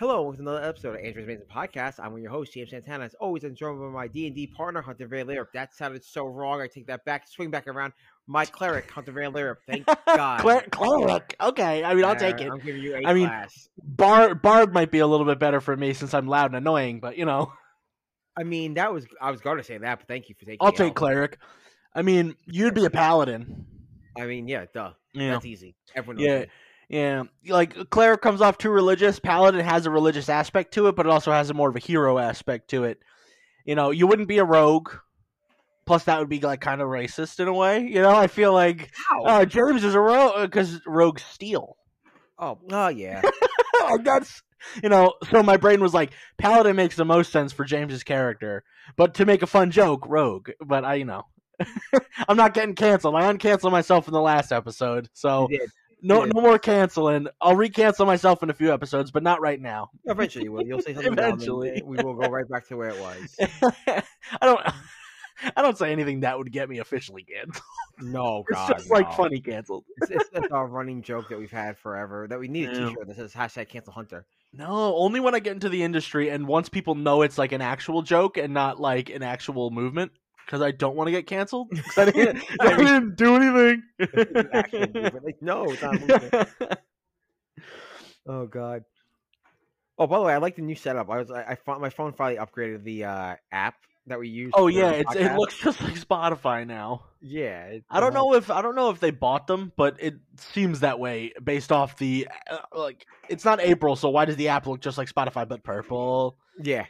Hello, with another episode of Android's Amazing Podcast. I'm your host, James Santana. As always, I'm joined by my D&D partner, Hunter Van Leer. That sounded so wrong. I take that back, swing back around. My cleric, Hunter Van Leer. Thank God. Cler- cleric. Okay, I mean, I'll take it. I'm giving you A I mean, class. Bard, Bard might be a little bit better for me since I'm loud and annoying, but you know, I mean, that was I was going to say that, but thank you for taking. I'll take out. cleric. I mean, you'd be a paladin. I mean, yeah, duh. Yeah, That's easy. Everyone knows yeah, that. yeah. Like Claire comes off too religious. Paladin has a religious aspect to it, but it also has a more of a hero aspect to it. You know, you wouldn't be a rogue. Plus, that would be like kind of racist in a way. You know, I feel like uh, James is a rogue because rogues steal. oh, oh yeah. like that's you know so my brain was like paladin makes the most sense for james's character but to make a fun joke rogue but i you know i'm not getting canceled i uncanceled myself in the last episode so no no more canceling i'll recancel myself in a few episodes but not right now Eventually, you will. You'll say something. Eventually. we will go right back to where it was. i don't i don't say anything that would get me officially canceled No, it's God, just like funny canceled It's, it's, it's our running joke that we've had forever. That we need a. T-shirt that says hashtag Cancel Hunter. no only when i get into the industry and once people know it's like an actual joke and not like an actual movement because i don't want to get canceled. I didn't, I didn't do anything It's an actual movement. Like, no, it's not movement. Oh God. Oh, by the way, I like the new setup. I was I, I found my phone finally upgraded the uh, app that we use. oh yeah it's, it looks just like spotify now Yeah. it- i don't uh, know if i don't know if they bought them but it seems that way based off the uh, like it's not april so why does the app look just like spotify but purple Yeah.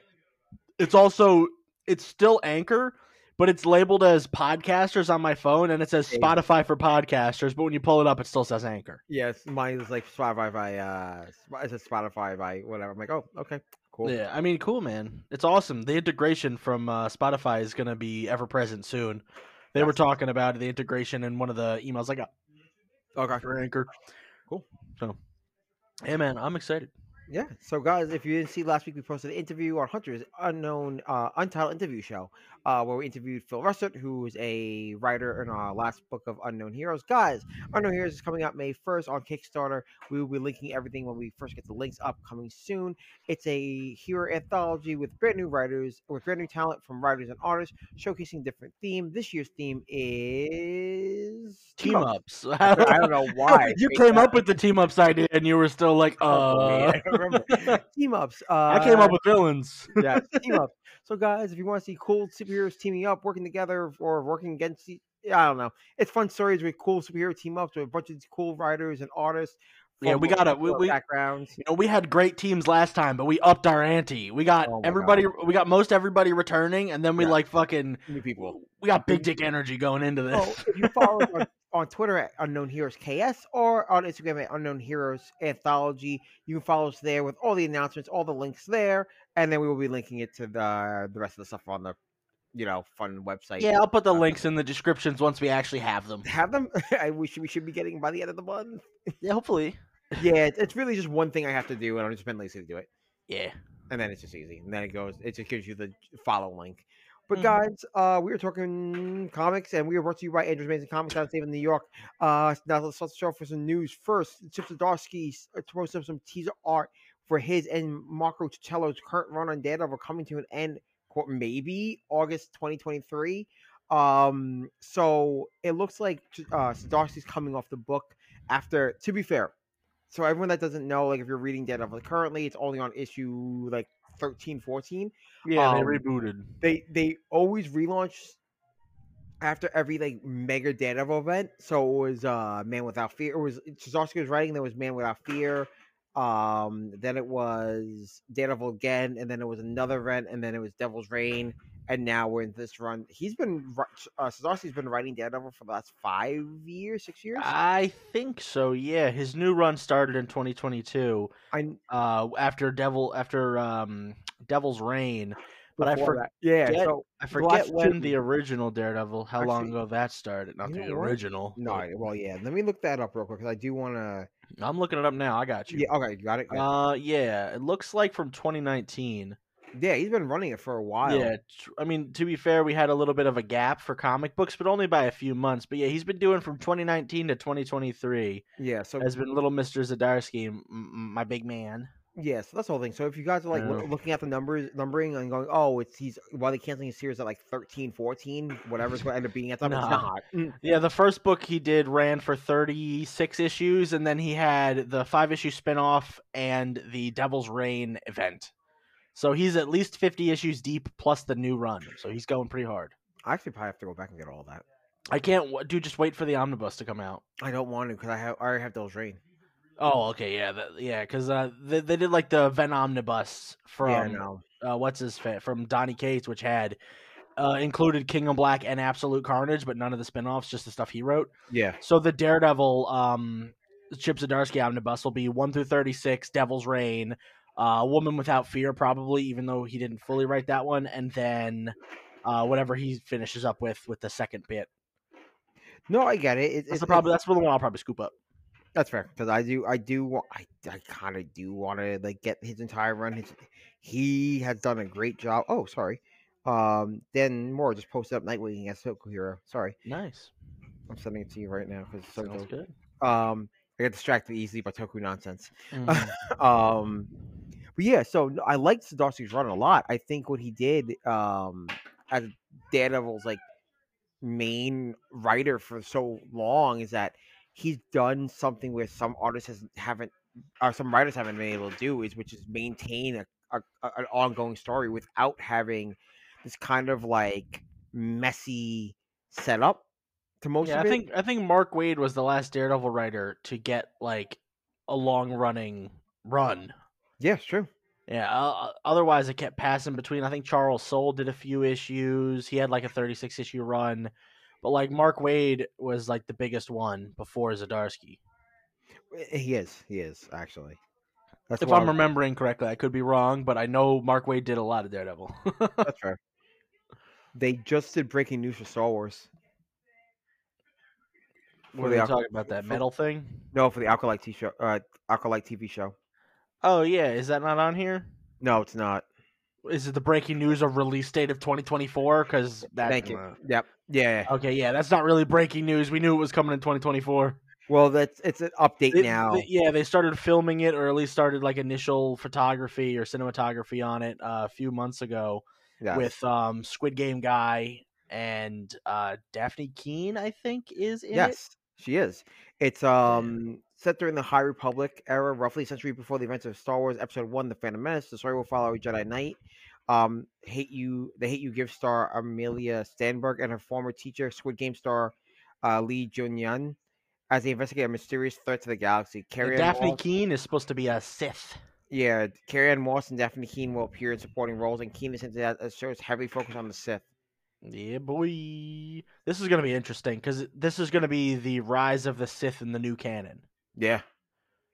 it's also it's still anchor but it's labeled as podcasters on my phone and it says spotify for podcasters but when you pull it up it still says anchor Yes. Mine is like Spotify by uh, it says Spotify by whatever. I'm like, oh, okay, cool. yeah i mean cool man it's awesome the integration from uh, spotify is going to be ever present soon they were Yes. talking about the integration in one of the emails i got Okay. for anchor Cool. so yeah man i'm excited Yeah. So, guys, if you didn't see last week, we posted an interview on Hunter's unknown, uh, untitled interview show, uh, where we interviewed Phil Russert, who is a writer in our last book of Unknown Heroes. Guys, Unknown Heroes is coming out May 1st on Kickstarter. We will be linking everything when we first get the links up coming soon. It's a hero anthology with brand new writers, with brand new talent from writers and artists, showcasing different theme. This year's theme is team ups I don't know why. you came up with the team ups idea and you were still like Oh, uh man, I remember. team ups. Uh, i came up with villains yeah, team up. So, guys, if you want to see cool superheroes teaming up, working together, or working against, I don't know, it's fun stories with cool superhero team ups with a bunch of these cool writers and artists. Yeah, we got a we- we- backgrounds. You know, we had great teams last time, but we upped our ante. We got Oh my everybody. We got most everybody returning, and then we Yeah. like fucking. New people. We got big dick energy going into this. So, if you follow us on, on Twitter at Unknown Heroes KS or on Instagram at Unknown Heroes Anthology, you can follow us there with all the announcements, all the links there, and then we will be linking it to the the rest of the stuff on the, you know, fun website. yeah, I'll put the Uh, links in the descriptions once we actually have them. Have them? I wish we should be getting by the end of the month. Yeah, hopefully. yeah, it's, really just one thing I have to do, and I'm just been lazy to do it. Yeah. And then it's just easy. And then it goes, it just gives you the follow link. But Mhm. guys, uh, we were talking comics, and we were brought to you by Android's Amazing Comics out of New York. Uh, now let's start the show for some news. First, Chip Zdarsky posted some teaser art for his and Marco Checchetto's current run on Daredevil coming to an end. Quote, maybe August 2023. Um, so it looks like uh, Zdarsky's coming off the book after. To be fair, so everyone that doesn't know, like if you're reading Daredevil currently, it's only on issue like 13, 14. Yeah, they Um, rebooted. They they always relaunch after every like mega Daredevil event. So it was uh Man Without Fear. It was Chip Zdarsky was writing. There was Man Without Fear. Um, then it was Daredevil again, and then it was another event, and then it was Devil's Reign, and now we're in this run. He's been uh, Chip Zdarsky's been writing Daredevil for the last five years, six years. I think so. Yeah, his new run started in 2022. I Uh, after Devil, after um, Devil's Reign. But I before for- yeah. forget- So I forget when two- the original Daredevil, how long ago that started. Not the original. no, but- well, yeah. Let me look that up real quick because I do want to. I'm looking it up now. I got you. Yeah. Okay, got it. Good. Uh, yeah, it looks like from 2019. Yeah, he's been running it for a while. Yeah, I mean to be fair, we had a little bit of a gap for comic books, but only by a few months. But yeah, he's been doing from 2019 to 2023. yeah. So Has been little Mister Zdarsky, my big man. Yeah, so that's the whole thing. So if you guys are like Yeah. looking at the numbers, numbering, and going, oh, it's he's why they canceling his series at like 13, 14, whatever's going to end up being at. It's Nah. not. Mm, Yeah, the first book he did ran for 36 issues, and then he had the five issue spinoff and the Devil's Reign event. So he's at least 50 issues deep plus the new run. So he's going pretty hard. I actually probably have to go back and get all that. I can't, dude, just wait for the omnibus to come out. I don't want to because I have I already have those rain. Oh, okay, yeah, that, yeah, because uh, they, they did like the Ven omnibus from yeah, no. uh, what's his fa- from Donny Cates, which had uh, included King in Black and Absolute Carnage, but none of the spin-offs, just the stuff he wrote. Yeah. So the Daredevil um, Chip Zdarsky omnibus will be one through thirty-six, Devil's Reign, uh, Woman Without Fear, probably, even though he didn't fully write that one, and then uh, whatever he finishes up with with the second bit. No, I get it. it That's it- the probably that's the one I'll probably scoop up. That's fair because I do, I do, I, I kind of do want to like get his entire run. His, he has done a great job. Oh, sorry. Um, then more just posted up Nightwing against Toku Hero. Sorry, Nice, I'm sending it to you right now because so sounds good. Um, I get distracted easily by Toku nonsense. Mhm. um, but yeah, so I liked Zdarsky's run a lot. I think what he did, um, as Daredevil's like main writer for so long is that he's done something where some artists has, haven't, or some writers haven't been able to do, is which is maintain a, a, a- an ongoing story without having this kind of like messy setup to most yeah, of I think I think Mark Waid was the last Daredevil writer to get like a long running run. yeah, it's true. Yeah. Uh, otherwise, it kept passing between. I think Charles Soule did a few issues. He had like a 36 issue run, but like Mark Waid was like the biggest one before Zdarsky. He is. He is actually. That's If I'm remembering correctly, I could be wrong, but I know Mark Waid did a lot of Daredevil. That's fair. They just did breaking news for Star Wars. what are the you talking about? That for- metal thing? No, for the Acolyte T show, uh, Acolyte TV show. Oh yeah, is that not on here? No, it's not. Is it the breaking news of release date of 2024? Because that. Thank you. uh, Yep. Yeah. Okay, yeah, that's not really breaking news. We knew it was coming in 2024. Well, that's it's an update They- now. yeah, they started filming it, or at least started like initial photography or cinematography on it uh, a few months ago with um, Squid Game guy and uh, Dafne Keen. I think is in it. yes, she is. It's um set during the High Republic era, roughly a century before the events of Star Wars Episode One: The Phantom Menace. The story will follow a Jedi Knight. Um, hate you, the hate you give star Amelia Stenberg and her former teacher, Squid Game star uh, Lee Jung-jae, as they investigate a mysterious threat to the galaxy. And Carrie Ann Dafne Keen is supposed to be a Sith. Yeah, Carrie Ann Moss and Dafne Keen will appear in supporting roles, and Keen is hinted at as shows heavy focus on the Sith. Yeah, boy. This is gonna be interesting because this is gonna be the rise of the Sith in the new canon. Yeah,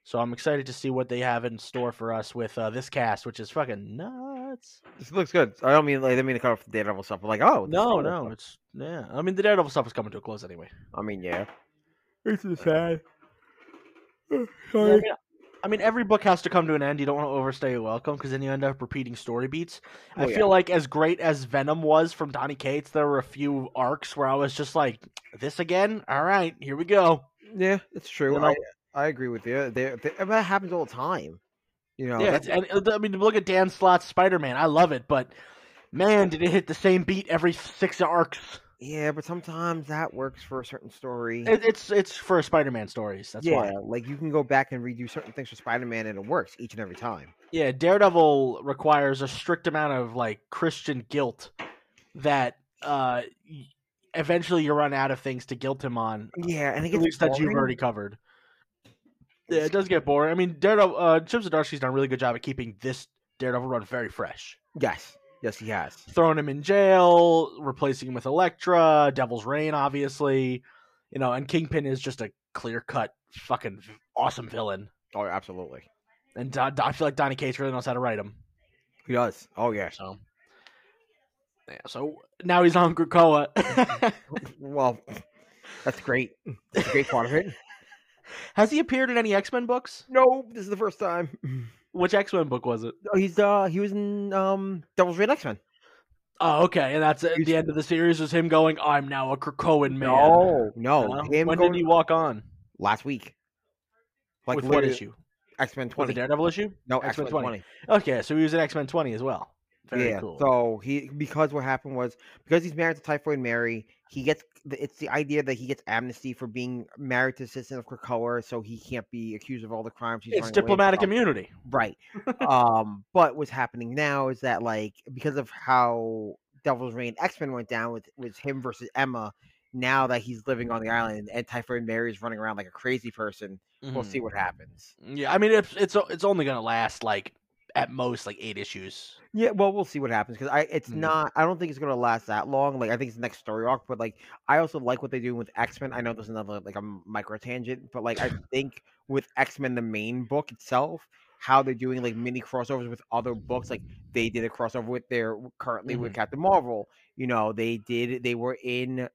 So I'm excited to see what they have in store for us with uh, this cast, which is fucking nuts. This looks good. I don't mean like I didn't mean to cut off the Daredevil stuff, but like oh No, no, stuff. it's yeah. I mean, the Daredevil stuff is coming to a close anyway. I mean yeah. It's uh, sad. I mean, I mean, every book has to come to an end. You don't want to overstay your welcome because then you end up repeating story beats. I Oh, yeah. feel like as great as Venom was from Donny Cates, there were a few arcs where I was just like, "This again? All right, here we go." Yeah, it's true. You know? I I agree with you. There, there, that happens all the time. You know, yeah, and uh, I mean, look at Dan Slott's Spider Man. I love it, but man, did it hit the same beat every six arcs? yeah, but sometimes that works for a certain story. It, it's it's for Spider Man stories. That's yeah, why. like you can go back and redo certain things for Spider-Man, and it works each and every time. Yeah, Daredevil requires a strict amount of like Christian guilt that uh eventually you run out of things to guilt him on. Yeah, and it At gets least that you've already covered. Yeah, it does get boring. I mean, Daredevil, uh, Chip Zdarsky's done a really good job at keeping this Daredevil run very fresh. Yes, yes, he has. Throwing him in jail, replacing him with Elektra, Devil's Reign, obviously, you know, and Kingpin is just a clear cut, fucking awesome villain. Oh, absolutely, And Don, I feel like Donny Cates really knows how to write him. he does. Oh yeah. So, yeah. So now he's on Krakoa. Well, that's great. That's a great part of it. Has he appeared in any X Men books? No, this is the first time. Which X Men book was it? Oh, He's uh he was in um Devil's Reign X Men. Oh, okay, and that's at the end of the series was him going, "I'm now a Krakoan man." No, no. Him when going did he walk on? last week. Like With what issue? X Men twenty. Daredevil issue? No, X-Men X Men 20. twenty. Okay, so he was in X Men 20 as well. Very yeah. cool. So he because what happened was because he's married to Typhoid Mary, he gets it's the idea that he gets amnesty for being married to a citizen of Krakoa, so he can't be accused of all the crimes. He's it's diplomatic immunity. Right. um, but what's happening now is that like because of how Devil's Reign X Men went down with with him versus Emma, now that he's living on the island and Typhoid Mary is running around like a crazy person, we'll Mhm. see what happens. Yeah, I mean it's it's it's only gonna last like at most like eight issues. Yeah, well, we'll see what happens because I it's Mhm. not. I don't think it's gonna last that long. Like I think it's the next story arc, but like I also like what they're doing with X Men. I know there's another like a micro tangent, but like I think with X Men the main book itself, how they're doing like mini crossovers with other books, like they did a crossover with their currently with Captain Marvel. You know, they did. They were in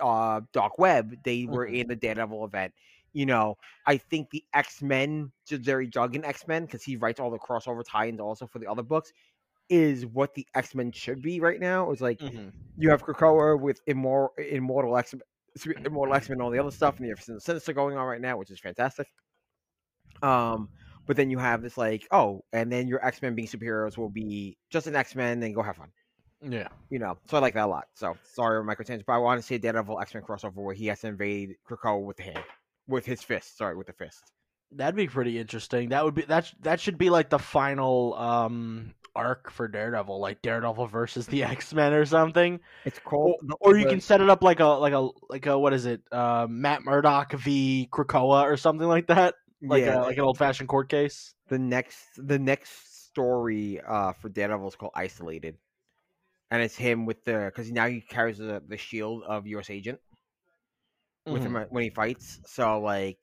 uh Dark Web. They were Mhm. in the Daredevil event. You know, I think the X Men, Gerry Duggan X Men, because he writes all the crossover tie-ins also for the other books, is what the X Men should be right now. It's like Mhm. you have Krakoa with immor- Immortal X Immortal X Men, and all the other stuff, and you have Sinister going on right now, which is fantastic. Um, but then you have this like, oh, and then your X Men being superheroes will be just an X Men, and go have fun. Yeah. You know, so I like that a lot. So sorry, micro tangent, but I want to see a Daredevil X Men crossover where he has to invade Krakoa with the hand, with his fist. Sorry, with the fist. That'd be pretty interesting. That would be that that should be like the final um arc for Daredevil, like Daredevil versus the X Men or something. It's Or, called, the- or you can set it up like a like a like a what is it? Uh, Matt Murdock v Krakoa or something like that. Like yeah, a, like an old fashioned court case. the next the next story uh for Daredevil is called Isolated, and it's him with the because now he carries the, the shield of U.S. Agent with him Mhm. at- when he fights. So like,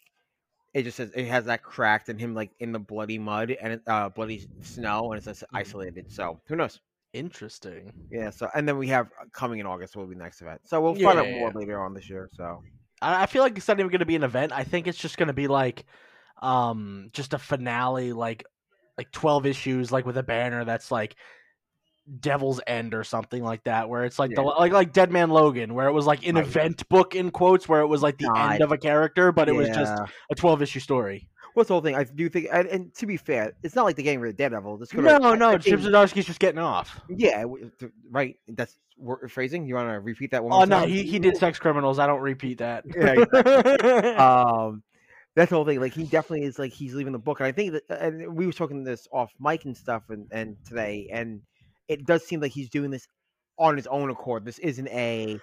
it just says it has that cracked and him like in the bloody mud and uh bloody snow, and it says Mhm. Isolated. So who knows? Interesting. Yeah. So and then we have uh, coming in August will be the next event. So we'll find out Yeah. more later on this year. So I, I feel like it's not even going to be an event. I think it's just going to be like, um, just a finale, like, like twelve issues, like with a banner that's like Devil's End or something like that, where it's like the like like Dead Man Logan, where it was like an Right. event book in quotes, where it was like the God. end of a character, but it was just a twelve issue story. what's the whole thing? I do think, and, and to be fair, it's not like they're getting rid of Daredevil. This No, I- no, Chip Zdarsky's just getting off. Yeah, right. That's phrasing. You want to repeat that one? Oh no, time? he, he did sex criminals. I don't repeat that. Yeah, um, that's the whole thing. Like he definitely is like he's leaving the book, and I think that, and we were talking this off mic and stuff, and and today, and it does seem like he's doing this on his own accord. This isn't a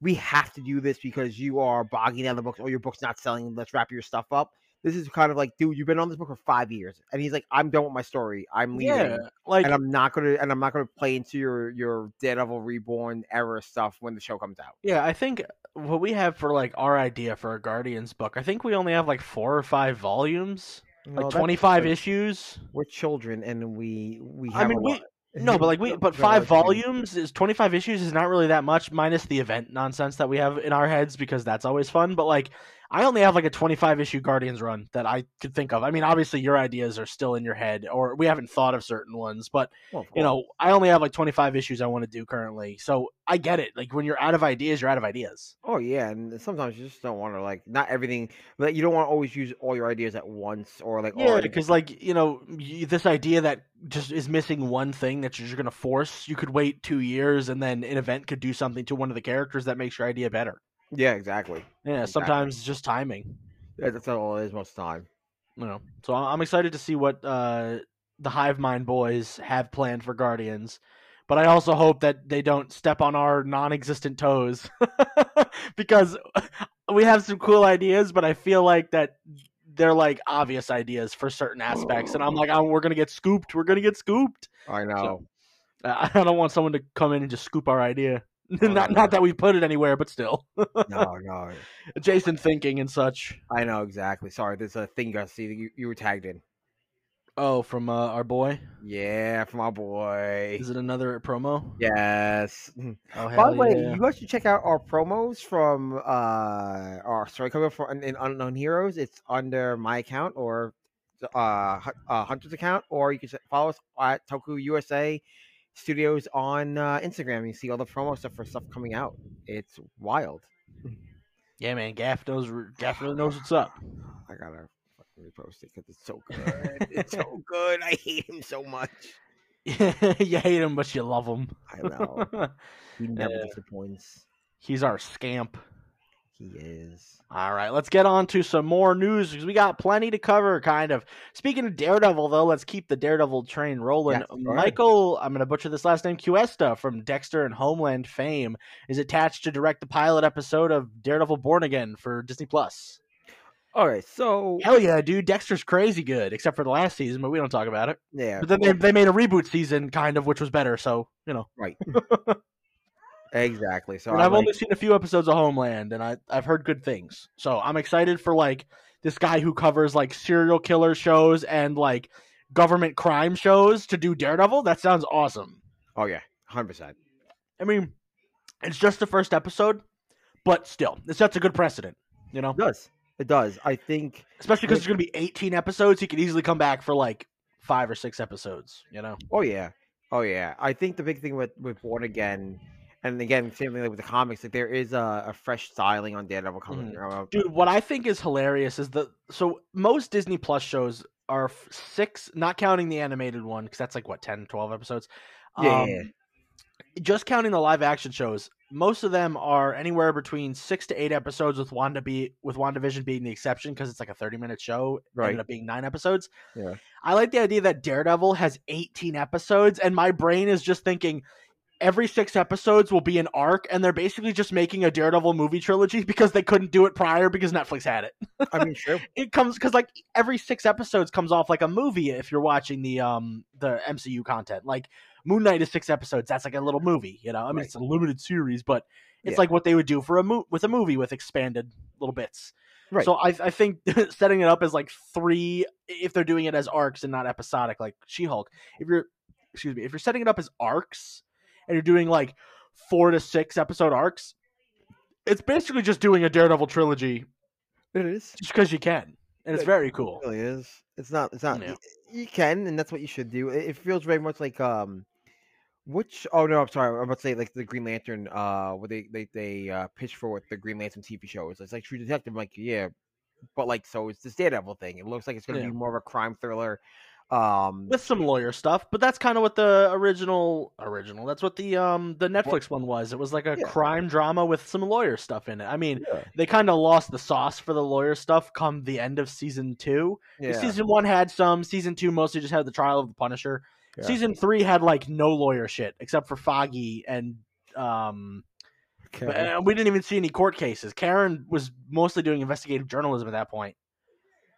we have to do this because you are bogging down the books or your book's not selling. Let's wrap your stuff up. This is kind of like, dude, you've been on this book for five years, and he's like, I'm done with my story. I'm leaving. yeah, like and I'm not gonna and I'm not gonna play into your your Daredevil Reborn era stuff when the show comes out. Yeah, I think what we have for like our idea for a Guardians book, I think we only have like four or five volumes, like twenty five issues. We're children, and we we. I Have mean, we. No, but like we, but five volumes is twenty five issues is not really that much, minus the event nonsense that we have in our heads because that's always fun. But like, I only have like a twenty five issue Guardians run that I could think of. I mean, obviously your ideas are still in your head, or we haven't thought of certain ones, but Well, you know, I only have like 25 issues I want to do currently. So I get it. Like when you're out of ideas, you're out of ideas. Oh yeah, and sometimes you just don't want to like not everything. but you don't want to always use all your ideas at once, or like Yeah, because like, you know, y this idea that just is missing one thing that you're just going to force, you could wait 2 years and then an event could do something to one of the characters that makes your idea better. Yeah, exactly. Yeah, Exactly. sometimes it's just timing, Yeah, That's all it is most of the time. you know. So I'm excited to see what uh the Hive Mind boys have planned for Guardians. But I also hope that they don't step on our non-existent toes because we have some cool ideas, but I feel like that they're like obvious ideas for certain aspects, and I'm like, oh, we're gonna get scooped. We're gonna get scooped. I know. I I don't want someone to come in and just scoop our idea. Oh, not not that we put it anywhere, but still, no, no. Jason thinking and such. I know exactly. Sorry, there's a thing I see that you, you were tagged in. Oh, from uh, our boy. Yeah, from our boy. Is it another promo? Yes. Oh, By the way, yeah. you guys should check out our promos from uh our story cover for in Unknown Heroes. It's under my account or uh, uh Hunter's account, or you can follow us at Toku USA Studios on uh, Instagram. You see all the promo stuff for stuff coming out. It's wild. Yeah, man. Gaff knows. Gaff really knows what's up. I gotta fucking repost it because it's so good. it's so good. I hate him so much. you hate him, but you love him. I know. He never Yeah. disappoints. He's our scamp. He is. All right, let's get on to some more news because we got plenty to cover. Kind of. Speaking of Daredevil, though, let's keep the Daredevil train rolling. Yes. Michael, I'm going to butcher this last name, Cuesta from Dexter and Homeland fame, is attached to direct the pilot episode of Daredevil Born Again for Disney Plus. All right, so Hell yeah, dude! Dexter's crazy good, except for the last season, but we don't talk about it. yeah, But then they, they made a reboot season, kind of, which was better. So you know, right. exactly. So and I've only seen a few episodes of Homeland, and I I've heard good things. So I'm excited for like this guy who covers like serial killer shows and like government crime shows to do Daredevil. That sounds awesome. Oh yeah, hundred percent. I mean, it's just the first episode, but still, it sets a good precedent. You know, It does. It does. I think. especially because it's going to be 18 episodes. He could easily come back for like five or six episodes. You know, Oh yeah. Oh yeah. I think the big thing with with Born Again, and again, same thing with the comics. Like there is a, a fresh styling on Daredevil coming. uh, dude what i think is hilarious is that so most disney plus shows are six not counting the animated one because that's like what 10 12 episodes Yeah, Um, yeah, just counting the live action shows most of them are anywhere between six to eight episodes with wanda be with wandavision being the exception because it's like a 30 minute show Right. ended up being nine episodes Yeah. i like the idea that daredevil has 18 episodes and my brain is just thinking every six episodes will be an arc and they're basically just making a daredevil movie trilogy because they couldn't do it prior because netflix had it I mean, true. it comes because like every six episodes comes off like a movie if you're watching the um the MCU content. Like Moon Knight is six episodes. That's like a little movie, you know. I mean, Right. it's a limited series, but it's Yeah. like what they would do for a mo- with a movie with expanded little bits. Right. So I I think setting it up as like three if they're doing it as arcs and not episodic like She Hulk. If you're excuse me, if you're setting it up as arcs and you're doing like four to six episode arcs, it's basically just doing a Daredevil trilogy It is. just because you can, and it's very It cool. really is. It's not. It's not. Yeah. You can, and that's what you should do. It, it feels very much like um, which? Oh no, I'm sorry. I'm about to say like the Green Lantern. Uh, where they they they uh pitch for with the Green Lantern TV shows. It's like True Detective. I'm like yeah, but like so it's this Daredevil thing. It looks like it's gonna Yeah. be more of a crime thriller. Um, with some lawyer stuff, but that's kind of what the original original. That's what the um the Netflix one was. It was like a Yeah. crime drama with some lawyer stuff in it. I mean, yeah, they kind of lost the sauce for the lawyer stuff come the end of season two. yeah. Season one had some. Season two mostly just had the trial of the Punisher. Season three had like no lawyer shit except for Foggy and um. Okay. but- and we didn't even see any court cases. Karen was mostly doing investigative journalism at that point.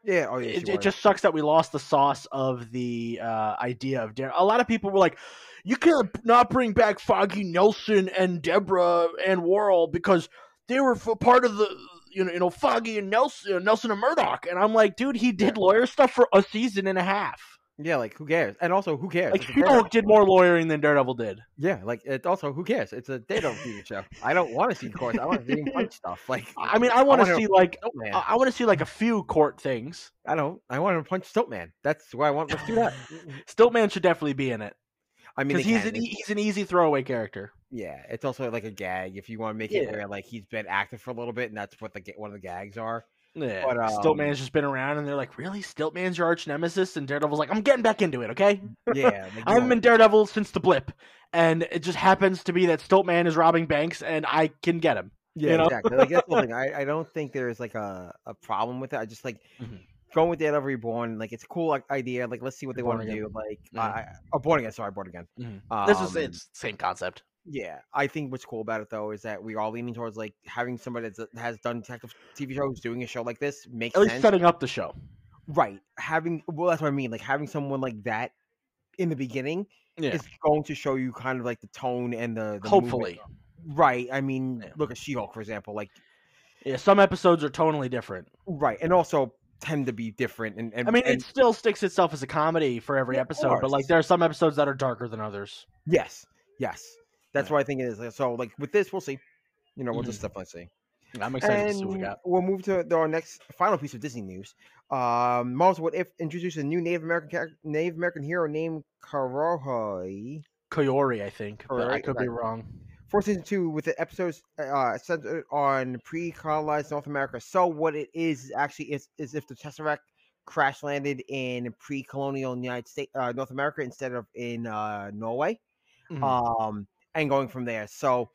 Yeah. Oh yeah. it, it just sucks that we lost the sauce of the uh, idea of Dare. A lot of people were like, "You can't not bring back Foggy Nelson and Deborah Ann Woll because they were part of the." You know, you know, Foggy and Nelson, Nelson and Murdoch, and I'm like, dude, he did lawyer stuff for a season and a half. Yeah. Like who cares? And also who cares? Like, She-Hulk did more lawyering than Daredevil did. Yeah. Like it also who cares? It's a Daredevil TV show. I don't want to see courts. I want to see punch stuff. Like I mean, I want to see like, Stiltman. I, I want to see like a few court things. I don't. I want to punch Stiltman. That's why I want. Let's do that. Stiltman should definitely be in it I mean, because he's can. an, he's an easy throwaway character. Yeah, it's also like a gag if you want to make it where like he's been active for a little bit, and that's what the one of the gags are. Yeah, But, um, Stiltman's just been around, and they're like, "Really, Stiltman's your arch nemesis?" And Daredevil's like, "I'm getting back into it, okay? Yeah, like, I haven't want- been Daredevil since the blip, and it just happens to be that Stiltman is robbing banks, and I can get him." Yeah, you know? exactly. Like that's the thing. I, I don't think there's like a, a problem with it. I just like Mhm. going with Daredevil Reborn. Like it's a cool idea. Like let's see what they want to do. Like Mhm. I, oh, born again. Sorry, born again. this is Um, it's same concept. Yeah, I think what's cool about it though is that we are all leaning towards like having somebody that uh, has done detective TV shows doing a show like this makes At least sense. setting up the show. Right. Having well, that's what I mean. Like having someone like that in the beginning Yeah, is going to show you kind of like the tone and the, the movement. hopefully. Right. I mean, Yeah. look at She-Hulk for example. Like Yeah, some episodes are totally different. right, and also tend to be different. And, and I mean, and it still sticks itself as a comedy for every episode, but like there are some episodes that are darker than others. yes, yes, that's Yeah. what I think it is. So like with this, we'll see. You know, we'll Mm-hmm. just definitely see. I'm excited to see what we got. We'll move to our next final piece of Disney news. Um, Marvel's What If introduced a new Native American Native American hero named Karohoi Koyori, I think, but I could be wrong. for season two, with the episodes uh, centered on pre-colonized North America. So what it is actually is is if the Tesseract crash landed in pre-colonial United States, uh, North America instead of in uh, Norway, Mhm. um, and going from there. So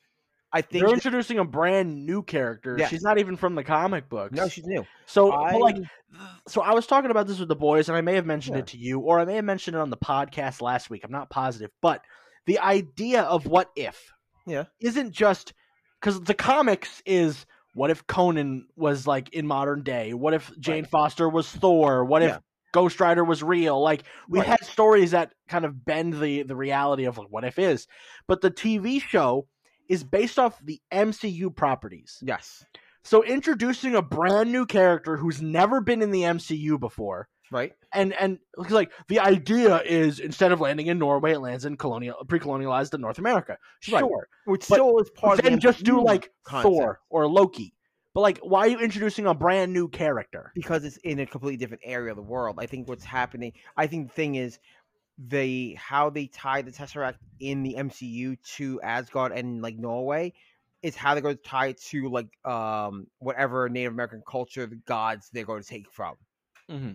I think They're introducing a brand new character. Yes. She's not even from the comic books. no, she's new. So, but like, I- so I was talking about this with the boys, and I may have mentioned Yeah. it to you, or I may have mentioned it on the podcast last week. I'm not positive, but the idea of what if, Yeah. isn't just because the comics is what if Conan was like in modern day? What if Jane Right. Foster was Thor? What Yeah. Ghost Rider was real? Like we Right. had stories that kind of bend the the reality of like, what if is, but the TV show is based off the MCU properties. Yes. So introducing a brand new character who's never been in the MCU before, Right. and and like the idea is instead of landing in Norway, it lands in colonial pre-colonialized in North America. Right. Sure, Which But still is part of then the just do like concept, Thor or Loki. But like, why are you introducing a brand new character? because it's in a completely different area of the world. I think what's happening. I think the thing is they how they tie the Tesseract in the MCU to Asgard and like Norway is how they're going to tie it to like um whatever Native American culture the gods they're going to take from Mm-hmm.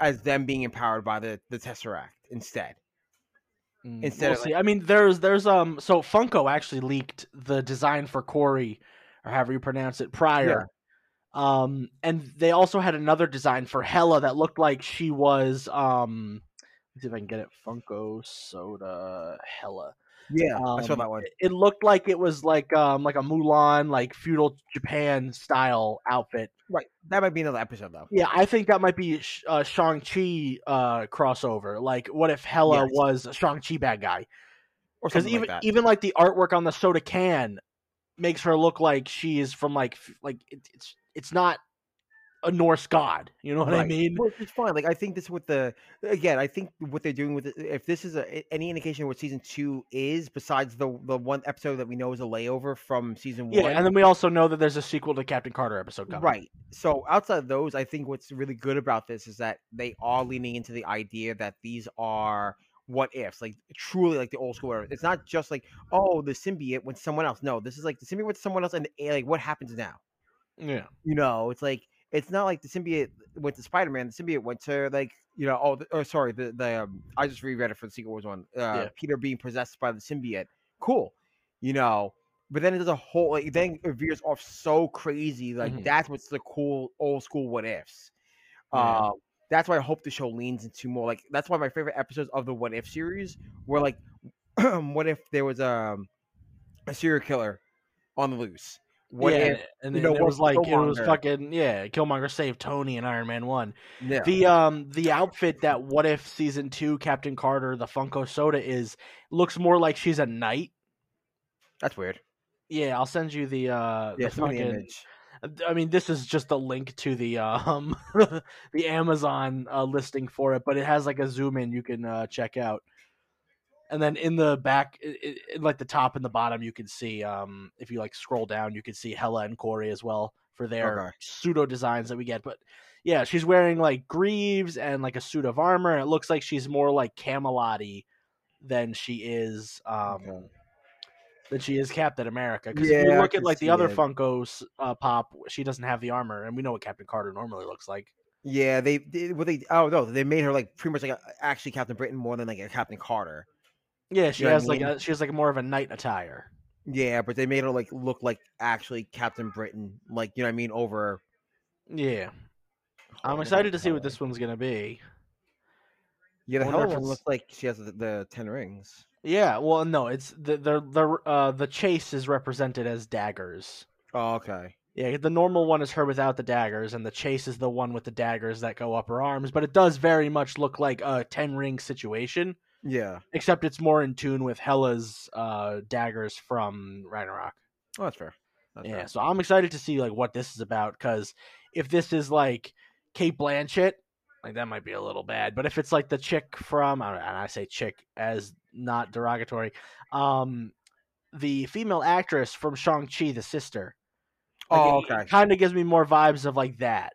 as them being empowered by the the Tesseract instead. Instead we'll of, see. I mean, there's there's um so Funko actually leaked the design for Corey, or however you pronounce it, prior. Um, and they also had another design for Hela that looked like she was um. Let's see if I can get it. Funko Soda Hela. Yeah, I saw Um, that one. It looked like it was like um like a Mulan like feudal Japan style outfit. Right, that might be another episode though. Yeah, I think that might be Sh- uh, Shang Chi uh crossover. Like, what if Hela Yes. was a Shang Chi bad guy? Because even like even like the artwork on the soda can makes her look like she is from like like it, it's it's not a Norse god. You know what I mean? Well, it's fine. Like I think this with the again, I think what they're doing with it, if this is a any indication of what season two is, besides the the one episode that we know is a layover from season Yeah, one, and then we also know that there's a sequel to Captain Carter episode coming. right? So outside of those, I think what's really good about this is that they are leaning into the idea that these are what ifs, like truly like the old school. Era. It's not just like oh the symbiote went to someone else. No, this is like the symbiote went to someone else, and like what happens now. Yeah. You know, it's like it's not like the symbiote went to Spider Man. The symbiote went to like you know. Oh, the, oh sorry. The the um, I just reread it for the Secret Wars one. Uh, Yeah. Peter being possessed by the symbiote. Cool. You know, but then it does a whole like then it veers off so crazy. Like Mhm. that's what's the cool old school what ifs. Yeah. Uh, that's why I hope the show leans into more like that's why my favorite episodes of the What If series were like, what if there was um, a serial killer on the loose? What yeah, if and, you know, it was like it was fucking yeah. Killmonger saved Tony in Iron Man One. yeah. The um the outfit that What If season two Captain Carter the Funko Soda is looks more like she's a knight. That's weird. Yeah, I'll send you the uh Yeah, the me the image. I mean, this is just a link to the um the Amazon uh, listing for it, but it has like a zoom in you can uh, check out. And then in the back, i i in like the top and the bottom, you can see um if you like scroll down, you can see Hela and Corey as well for their Okay. pseudo designs that we get. But yeah, she's wearing like greaves and like a suit of armor, and it looks like she's more like Camelot-y than she is um Okay. Than she is Captain America. Because if you look at like the other it. Funkos uh, pop, she doesn't have the armor, and we know what Captain Carter normally looks like. Yeah, they, they what they oh no, they made her like pretty much like a, actually Captain Britain more than like a Captain Carter. Yeah, she You know what I has like mean? a, she has like more of a knight attire. Yeah, but they made her like look like actually Captain Britain, like you know what I mean over. Yeah, I'm excited to see what this one's gonna be. Yeah, the wonder hell one looks like she has the, the ten rings. Yeah, well, no, it's the the the uh, the chase is represented as daggers. Oh, okay. Yeah, the normal one is her without the daggers, and the chase is the one with the daggers that go up her arms. But it does very much look like a ten ring situation, Yeah. except it's more in tune with Hela's uh, daggers from Ragnarok. Oh, that's fair. That's Yeah, fair. so I'm excited to see like what this is about because if this is like Cate Blanchett, like that might be a little bad. But if it's like the chick from, and I say chick as not derogatory, um, the female actress from Shang Chi, the sister, Oh, okay. Kind of gives me more vibes of like that.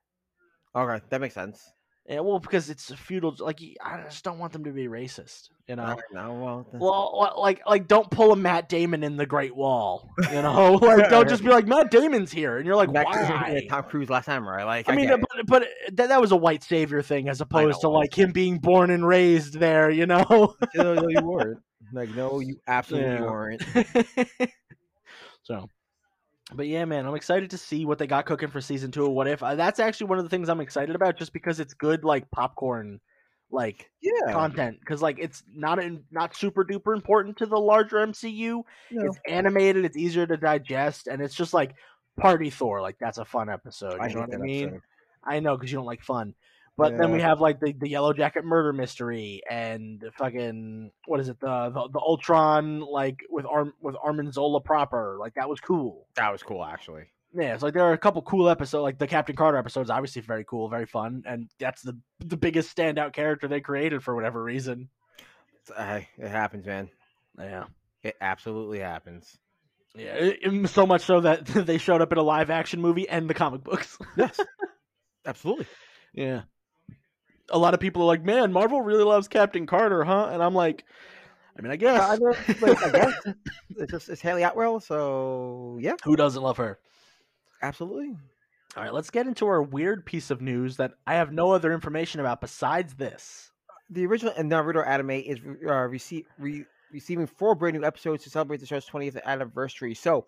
Okay, that makes sense. Yeah, well, because it's a feudal. Like I just don't want them to be racist. You know. I know. Well, Well, like, like, don't pull a Matt Damon in the Great Wall. You know, like, don't just be like Matt Damon's here, and you're like, to why? Tom Cruise last time, right? Like, I mean, but, but that, that was a white savior thing as opposed to like him being born and raised there. You know. no, no, you weren't. Like, no, you absolutely Yeah. weren't. so, but yeah, man, I'm excited to see what they got cooking for season two. of What if? Uh, that's actually one of the things I'm excited about, just because it's good, like popcorn, like Yeah. content. Because like it's not in, not super duper important to the larger MCU. No. It's animated, it's easier to digest, and it's just like Party Thor. Like that's a fun episode. I You know what I mean? episode. I know because you don't like fun. But then we have like the, the Yellow Jacket murder mystery and the fucking what is it the the, the Ultron like with Arm with Arnim Zola proper like that was cool. That was cool, actually. Yeah, it's like there are a couple cool episodes like the Captain Carter episodes obviously very cool, very fun, and that's the the biggest standout character they created for whatever reason. Uh, hey, it happens, man. Yeah, It absolutely happens. yeah, it- it- so much so that they showed up in a live action movie and the comic books. Yes. absolutely. Yeah. A lot of people are like, "Man, Marvel really loves Captain Carter, huh?" And I'm like, I mean, I guess. I, know, like, I guess it's just it's Hayley Atwell, so yeah, Who doesn't love her? absolutely. All right, let's get into our weird piece of news that I have no other information about besides this. The original and Naruto anime is uh, rece- re- receiving four brand new episodes to celebrate the show's 20th anniversary. So,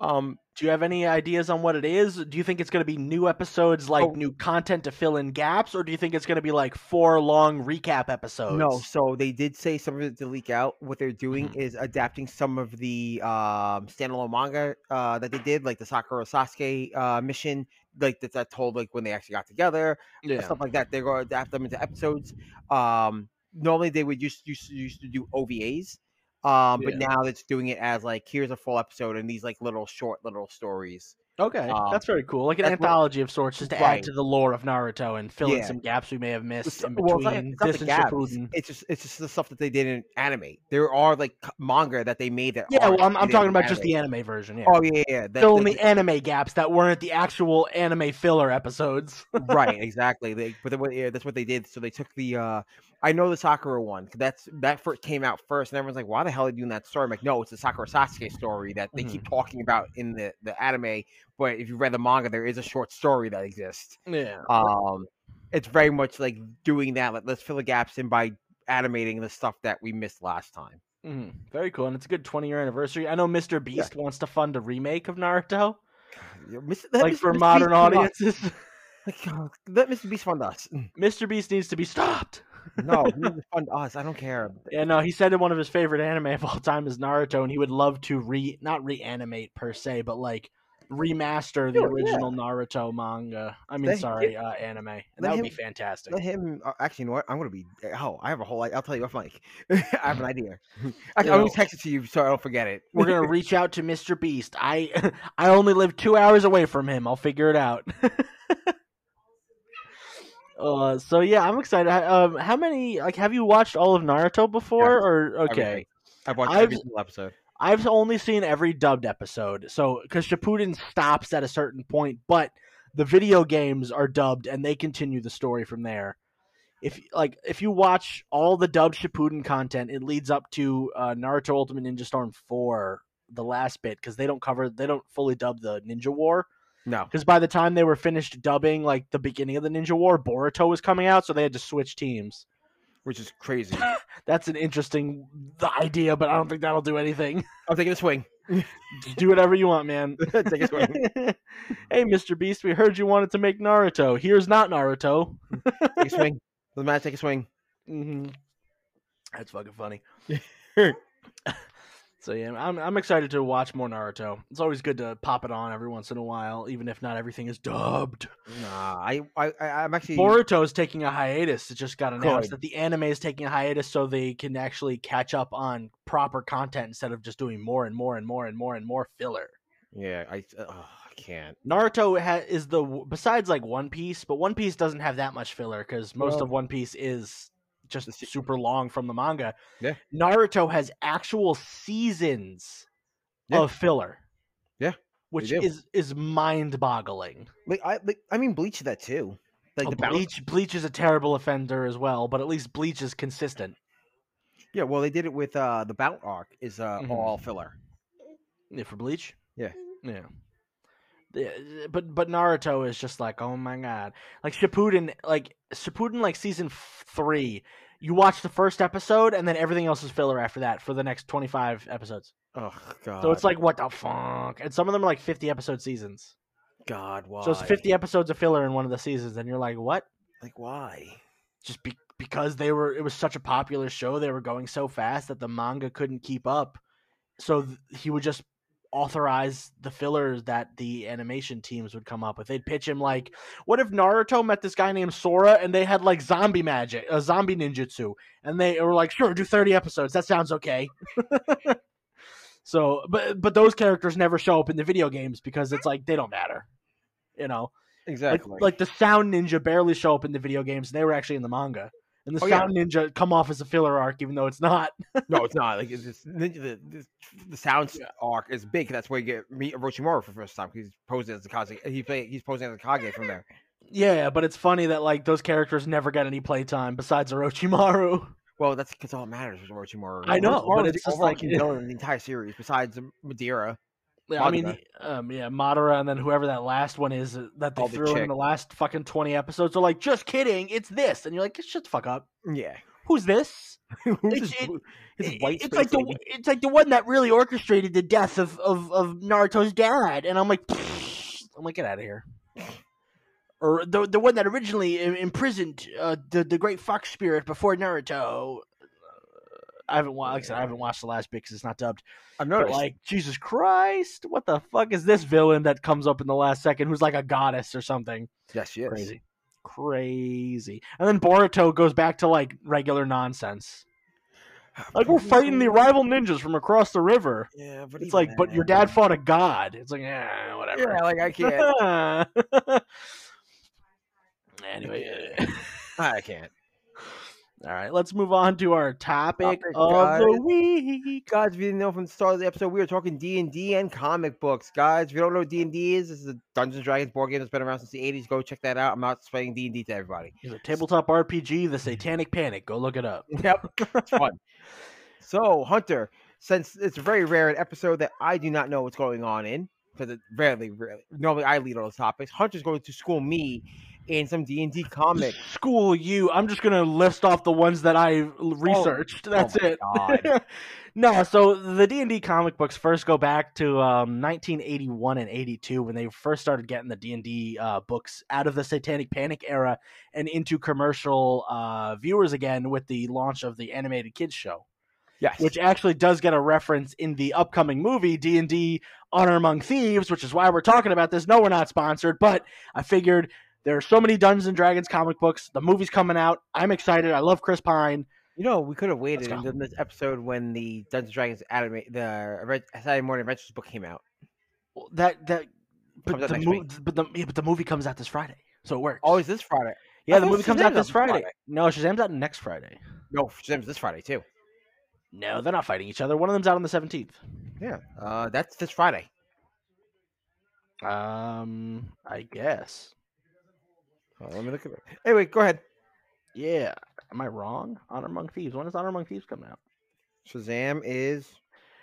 um, Do you have any ideas on what it is? Do you think it's going to be new episodes, like Oh. new content to fill in gaps, or do you think it's going to be like four long recap episodes? no, so they did say some of it to leak out. What they're doing Mhm. is adapting some of the um, standalone manga uh, that they did, like the Sakura Sasuke uh, mission, like that, that told like when they actually got together, yeah, stuff like that. They're going to adapt them into episodes. Um, normally they would used used to, used to do OVAs, um, but now it's doing it as like here's a full episode and these like little short little stories. Okay, um, that's very cool, like an what- anthology of sorts, just to add to the lore of Naruto and fill in some gaps we may have missed in well, between it's not, it's not the and. It's just it's just the stuff that they did in anime. There are like manga that they made that. Yeah, well, I'm, I'm talking about just the anime version. Yeah, Oh yeah, yeah, yeah. That- fill in the anime gaps that weren't the actual anime filler episodes. right, exactly. They, but what- yeah, that's what they did. So they took the. uh I know the Sakura one. that's that first came out first, and everyone's like, "Why the hell are you doing that story?" I'm like, "No, it's the Sakura Sasuke story that they keep talking about in the the anime." But if you read the manga, there is a short story that exists. yeah. Um, it's very much like doing that. Like, let's fill the gaps in by animating the stuff that we missed last time. Mhm. Very cool, and it's a good 20 year anniversary. I know Mr. Beast wants to fund a remake of Naruto, Yeah, Mr. like Mr. for Beast modern us. audiences. Like, uh, let Mr. Beast fund us. Mr. Beast needs to be stopped. No, he needs to fund us. I don't care. Yeah, no, he said in one of his favorite anime of all time is Naruto, and he would love to re not reanimate per se, but like remaster the Sure, yeah. original Naruto manga. I mean, Let- sorry, uh, anime, and that would be fantastic. Let him. Uh, actually, you know what? I'm gonna be. Oh, I have a whole. I'll tell you off mic. I have an idea. I'm Yo. gonna text it to you so I don't forget it. We're gonna reach out to Mr. Beast. I I only live two hours away from him. I'll figure it out. uh, so yeah, I'm excited. Um, how many like have you watched all of Naruto before? Yes, or okay. I've watched I've- every single episode. I've only seen every dubbed episode. So because Shippuden stops at a certain point, but the video games are dubbed and they continue the story from there. If like if you watch all the dubbed Shippuden content, it leads up to uh, Naruto Ultimate Ninja Storm four, the last bit, because they don't cover they don't fully dub the Ninja War. No, Because by the time they were finished dubbing like the beginning of the Ninja War, Boruto was coming out, so they had to switch teams. Which is crazy. That's an interesting idea, but I don't think that'll do anything. I'm taking a swing. do whatever you want, man. Take a swing. hey, Mr. Beast, we heard you wanted to make Naruto. Here's not Naruto. Take a swing. Doesn't matter. Take a swing. hmm That's fucking funny. So yeah, I'm I'm excited to watch more Naruto. It's always good to pop it on every once in a while, even if not everything is dubbed. Nah, I, I, I'm actually. Boruto's taking a hiatus. It just got announced Good. that the anime is taking a hiatus so they can actually catch up on proper content instead of just doing more and more and more and more and more filler. Yeah, I. Uh, I can't. Naruto ha- is the besides like One Piece, but One Piece doesn't have that much filler because most Well- of One Piece is just super long from the manga. Yeah. Naruto has actual seasons Yeah. of filler. Yeah. which is is mind boggling. Like I, like, I mean, Bleach that too. Like Oh, Bleach Bleach is a terrible offender as well, but at least Bleach is consistent. Yeah, well, they did it with uh the Bount arc is uh Mhm. all filler. Yeah, for Bleach. Yeah. Yeah. Yeah, but but Naruto is just like oh my god like Shippuden like Shippuden like season f- three you watch the first episode and then everything else is filler after that for the next 25 episodes Oh God. so it's like what the fuck and some of them are like 50 episode seasons God, why? so it's 50 episodes of filler in one of the seasons and you're like what Like why? just be- because they were it was such a popular show they were going so fast that the manga couldn't keep up so th- he would just authorize the fillers that the animation teams would come up with. They'd pitch him like what if naruto met this guy named sora and they had like zombie magic a zombie ninjutsu? And they were like sure do 30 episodes. That sounds okay. So but but those characters never show up in the video games because it's like they don't matter you know? Like, Exactly. like the Sound Ninja barely show up in the video games. They were actually in the manga, and the Oh, yeah. Sound Ninja come off as a filler arc, even though it's not. no, it's not. Like it's just, the, the, the, the sound Yeah. arc is big. That's where you get meet Orochimaru for the first time. He's posing as the Kage. He play, He's posing as the Kage from there. yeah, but it's funny that like those characters never get any playtime besides Orochimaru. Well, that's because all that matters is Orochimaru. I know, Orochimaru but it's just like- villain in the entire series, besides Madara. Yeah, I mean, um, yeah, Madara, and then whoever that last one is uh, that they the threw in the last fucking twenty episodes are like, just kidding, it's this, and you're like, shut the fuck up. Yeah. Who's this? Who's It's- this it- blue- his It- white it's like the it's like the one that really orchestrated the death of of, of Naruto's dad, and I'm like, I'm like, get out of here. Or the the one that originally imprisoned uh, the the great fox spirit before Naruto. I haven't wa- like I said, I haven't watched the last bit because it's not dubbed. I've But like, Jesus Christ, what the fuck is this villain that comes up in the last second who's like a goddess or something? yes, yes. Crazy, crazy. And then Boruto goes back to like regular nonsense. Ah, like we're fighting the rival ninjas from across the river. Yeah, but It's like, but your dad fought a god. It's like, yeah, whatever. Yeah, like I can't. anyway, I can't. All right, let's move on to our topic, Topic, of guys. the week. Guys, if you didn't know from the start of the episode, we were talking D and D and comic books. Guys, if you don't know what D and D is, this is a Dungeons and Dragons board game that's been around since the '80s. Go check that out. I'm not explaining D and D to everybody. It's a tabletop RPG, The Satanic Panic. Go look it up. Yep, it's fun. So, Hunter, since it's very rare an episode that I do not know what's going on in, because it rarely, rarely, normally I lead all the topics. Hunter's going to school me in some D and D comics. School you. I'm just gonna list off the ones that I researched. That's oh my it. God. no, so the D and D comic books first go back to um, 1981 and 82 when they first started getting the D and D uh, books out of the Satanic Panic era and into commercial uh, viewers again with the launch of the animated kids show, Yes, which actually does get a reference in the upcoming movie D and D Honor Among Thieves, which is why we're talking about this. No, we're not sponsored, but I figured. There are so many Dungeons and Dragons comic books. The movie's coming out. I'm excited. I love Chris Pine. You know, we could have waited done this episode when the Dungeons and Dragons anime, the Saturday Morning Adventures book came out. Well, that that but the, mo- but the yeah, but the movie comes out this Friday, so it works. Oh, is this Friday? yeah, I the movie comes out this Friday. Friday. No, Shazam's out next Friday. No, Shazam's this Friday too. No, they're not fighting each other. One of them's out on the seventeenth. Yeah, uh, that's this Friday. Um, I guess. Let me look at it. Anyway, go ahead. Yeah. Am I wrong? Honor Among Thieves. When is Honor Among Thieves coming out? Shazam is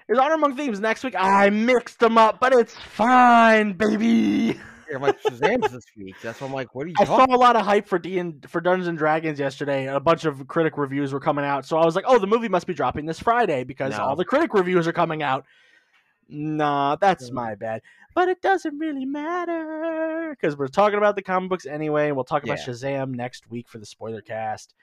Is Honor Among Thieves next week? I mixed them up, but it's fine, baby. I'm like Shazam's this week. That's why I'm like, what are you I saw a lot of hype for D and for Dungeons and Dragons yesterday. A bunch of critic reviews were coming out, so I was like, "Oh, the movie must be dropping this Friday because No. all the critic reviews are coming out." Nah, that's my bad. But it doesn't really matter because we're talking about the comic books anyway, and we'll talk about Yeah. Shazam next week for the spoiler cast.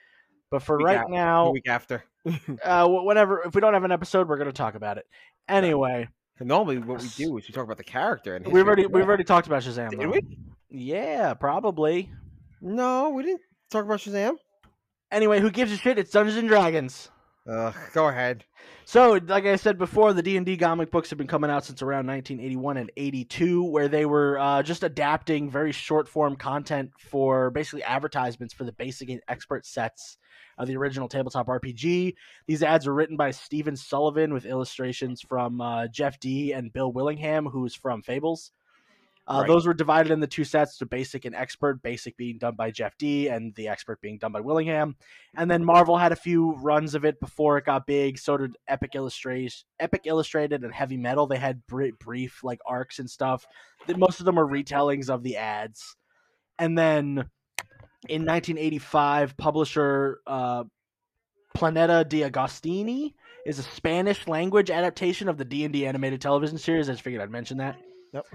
But for Week right now, week after. uh, wh- whenever if we don't have an episode, we're going to talk about it anyway. Normally, what we do is we talk about the character. And We've already we've already talked about Shazam. Did though. we? Yeah, probably. No, we didn't talk about Shazam. Anyway, who gives a shit? It's Dungeons and Dragons. Uh, go ahead. So, like I said before, the D and D comic books have been coming out since around 1981 and 82, where they were uh, just adapting very short form content for basically advertisements for the basic and expert sets of the original tabletop RPG. These ads were written by Steven Sullivan with illustrations from uh, Jeff Dee and Bill Willingham, who's from Fables. Uh, Right. Those were divided into two sets to basic and expert. Basic being done by Jeff Dee, and the expert being done by Willingham. And then Marvel had a few runs of it before it got big. So did Epic Illustrated, Epic Illustrated, and Heavy Metal. They had br- brief like arcs and stuff. That most of them are retellings of the ads. And then in 1985, publisher uh, Planeta de Agostini is a Spanish language adaptation of the D and D animated television series. I just figured I'd mention that. Yep.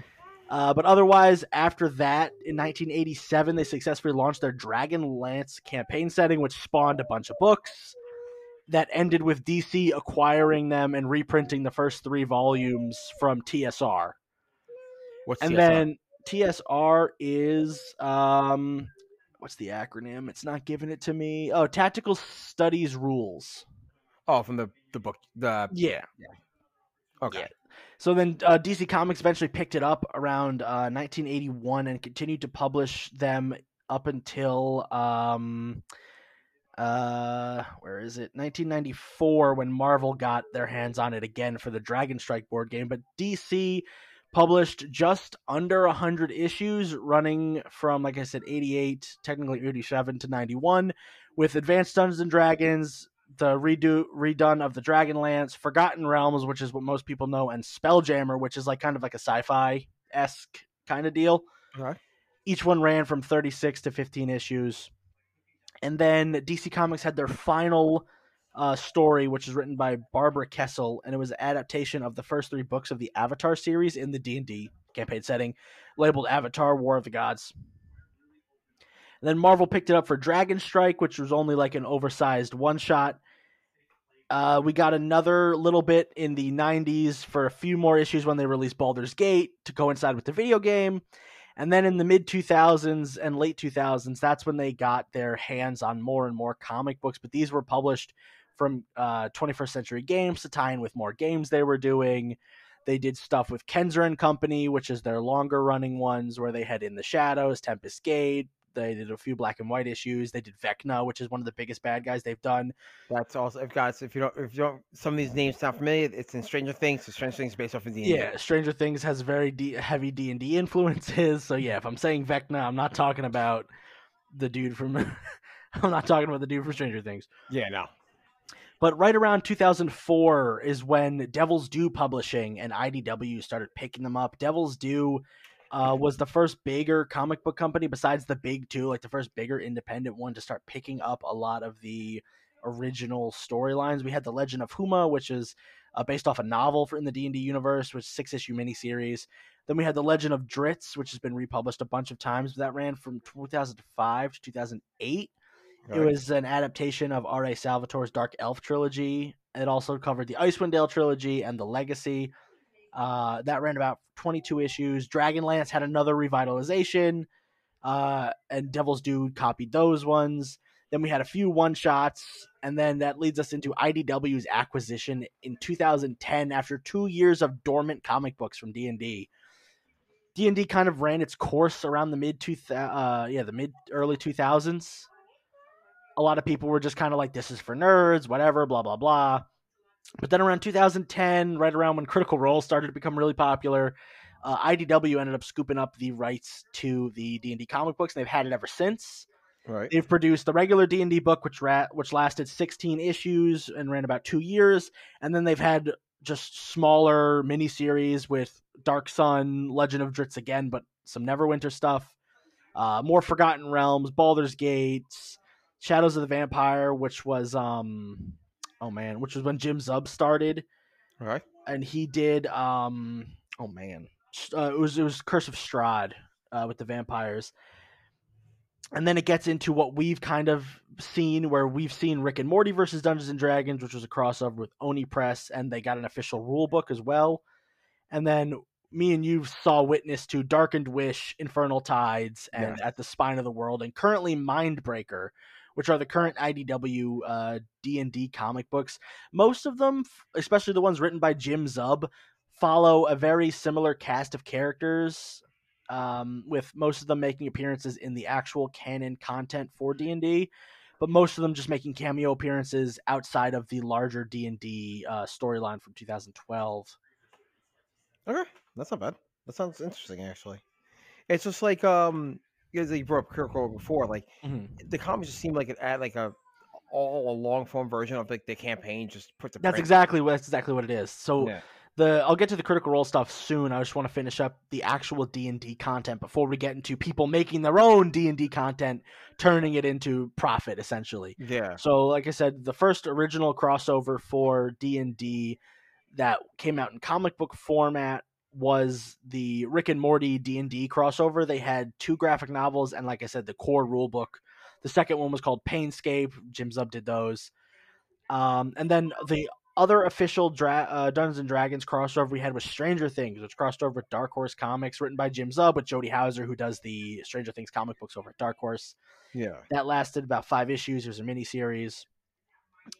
Uh, but otherwise, after that, in 1987, they successfully launched their Dragon Lance campaign setting, which spawned a bunch of books that ended with DC acquiring them and reprinting the first three volumes from TSR. What's And TSR? then TSR is um what's the acronym? It's not giving it to me. Oh, Tactical Studies Rules. oh, from the the book. The Yeah. okay. Yeah. So then uh, DC Comics eventually picked it up around uh, 1981 and continued to publish them up until um uh where is it? 1994 when Marvel got their hands on it again for the Dragon Strike board game. But DC published just under 100 issues running from like I said 88 technically 87 to 91 with Advanced Dungeons and Dragons the redo redone of the Dragonlance, Forgotten Realms, which is what most people know, and Spelljammer, which is like kind of like a sci-fi esque kind of deal. Each one ran from 36 to 15 issues, and then DC Comics had their final uh, story, which is written by Barbara Kesel, and it was an adaptation of the first three books of the Avatar series in the D and D campaign setting, labeled Avatar: War of the Gods. And then Marvel picked it up for Dragon Strike, which was only like an oversized one shot. Uh, we got another little bit in the 90s for a few more issues when they released Baldur's Gate to coincide with the video game. And then in the mid 2000s and late 2000s, that's when they got their hands on more and more comic books. But these were published from uh, 21st Century Games to tie in with more games they were doing. They did stuff with Kenzer and Company, which is their longer running ones, where they had In the Shadows, Tempest Gate. They did a few black and white issues. They did Vecna, which is one of the biggest bad guys they've done. That's also if guys if you don't if you don't some of these names sound familiar, it's in Stranger Things. So Stranger Things is based off of the Yeah, Stranger Things has very D- heavy D and D influences. So yeah, if I'm saying Vecna, I'm not talking about the dude from. I'm not talking about the dude from Stranger Things. Yeah, no. But right around 2004 is when Devil's Due Publishing and IDW started picking them up. Devil's Due uh, was the first bigger comic book company besides the big two, like the first bigger independent one to start picking up a lot of the original storylines. We had the Legend of Huma, which is uh, based off a novel for in the D and D universe, which six issue miniseries. Then we had the Legend of Drizzt, which has been republished a bunch of times. That ran from 2005 to 2008. It was an adaptation of R.A. Salvatore's Dark Elf trilogy. It also covered the Icewind Dale trilogy and the Legacy. Uh, that ran about 22 issues. Dragonlance had another revitalization, uh, and Devil's Due copied those ones. Then we had a few one shots, and then that leads us into IDW's acquisition in 2010 after two years of dormant comic books from D and D. D and D kind of ran its course around the mid two uh yeah the mid early 2000s. A lot of people were just kind of like, "This is for nerds," whatever, blah blah blah. But then around 2010, right around when Critical Role started to become really popular, uh, IDW ended up scooping up the rights to the D and D comic books, and they've had it ever since. Right. They've produced the regular D and D book, which ra- which lasted 16 issues and ran about two years, and then they've had just smaller miniseries with Dark Sun, Legend of Drizzt again, but some Neverwinter stuff, uh, more Forgotten Realms, Baldur's Gates, Shadows of the Vampire, which was um, oh man, which was when Jim Zub started, Right. and he did um, oh man, uh, it was it was Curse of Strahd uh, with the vampires. And then it gets into what we've kind of seen where we've seen rick and morty versus dungeons and dragons which was a crossover with oni press and they got an official rule book as well. And then me and you saw witness to Darkened Wish, Infernal Tides, and At the Spine of the World, and currently Mindbreaker, which are the current IDW uh, D&D comic books. Most of them, especially the ones written by Jim Zub, follow a very similar cast of characters, um, with most of them making appearances in the actual canon content for D&D, but most of them just making cameo appearances outside of the larger D&D uh, storyline from 2012. Okay, that's not bad. That sounds interesting, actually. It's just like um, because you brought up Critical role before, like Mhm. the comics just seem like it had like a all a long form version of like the campaign just put to That's exactly what that's exactly what it is. So Yeah. the I'll get to the critical role stuff soon. I just want to finish up the actual D and D content before we get into people making their own D and D content, turning it into profit essentially. Yeah. So like I said, the first original crossover for D and D that came out in comic book format was the Rick and Morty D and D crossover. They had two graphic novels and like I said, the core rule book. The second one was called Painscape. Jim Zub did those. Um, and then the other official dra- uh, Dungeons and Dragons crossover we had was Stranger Things, which crossed over with Dark Horse Comics, written by Jim Zub with Jody Houser, who does the Stranger Things comic books over at Dark Horse. Yeah. That lasted about five issues. It was a miniseries.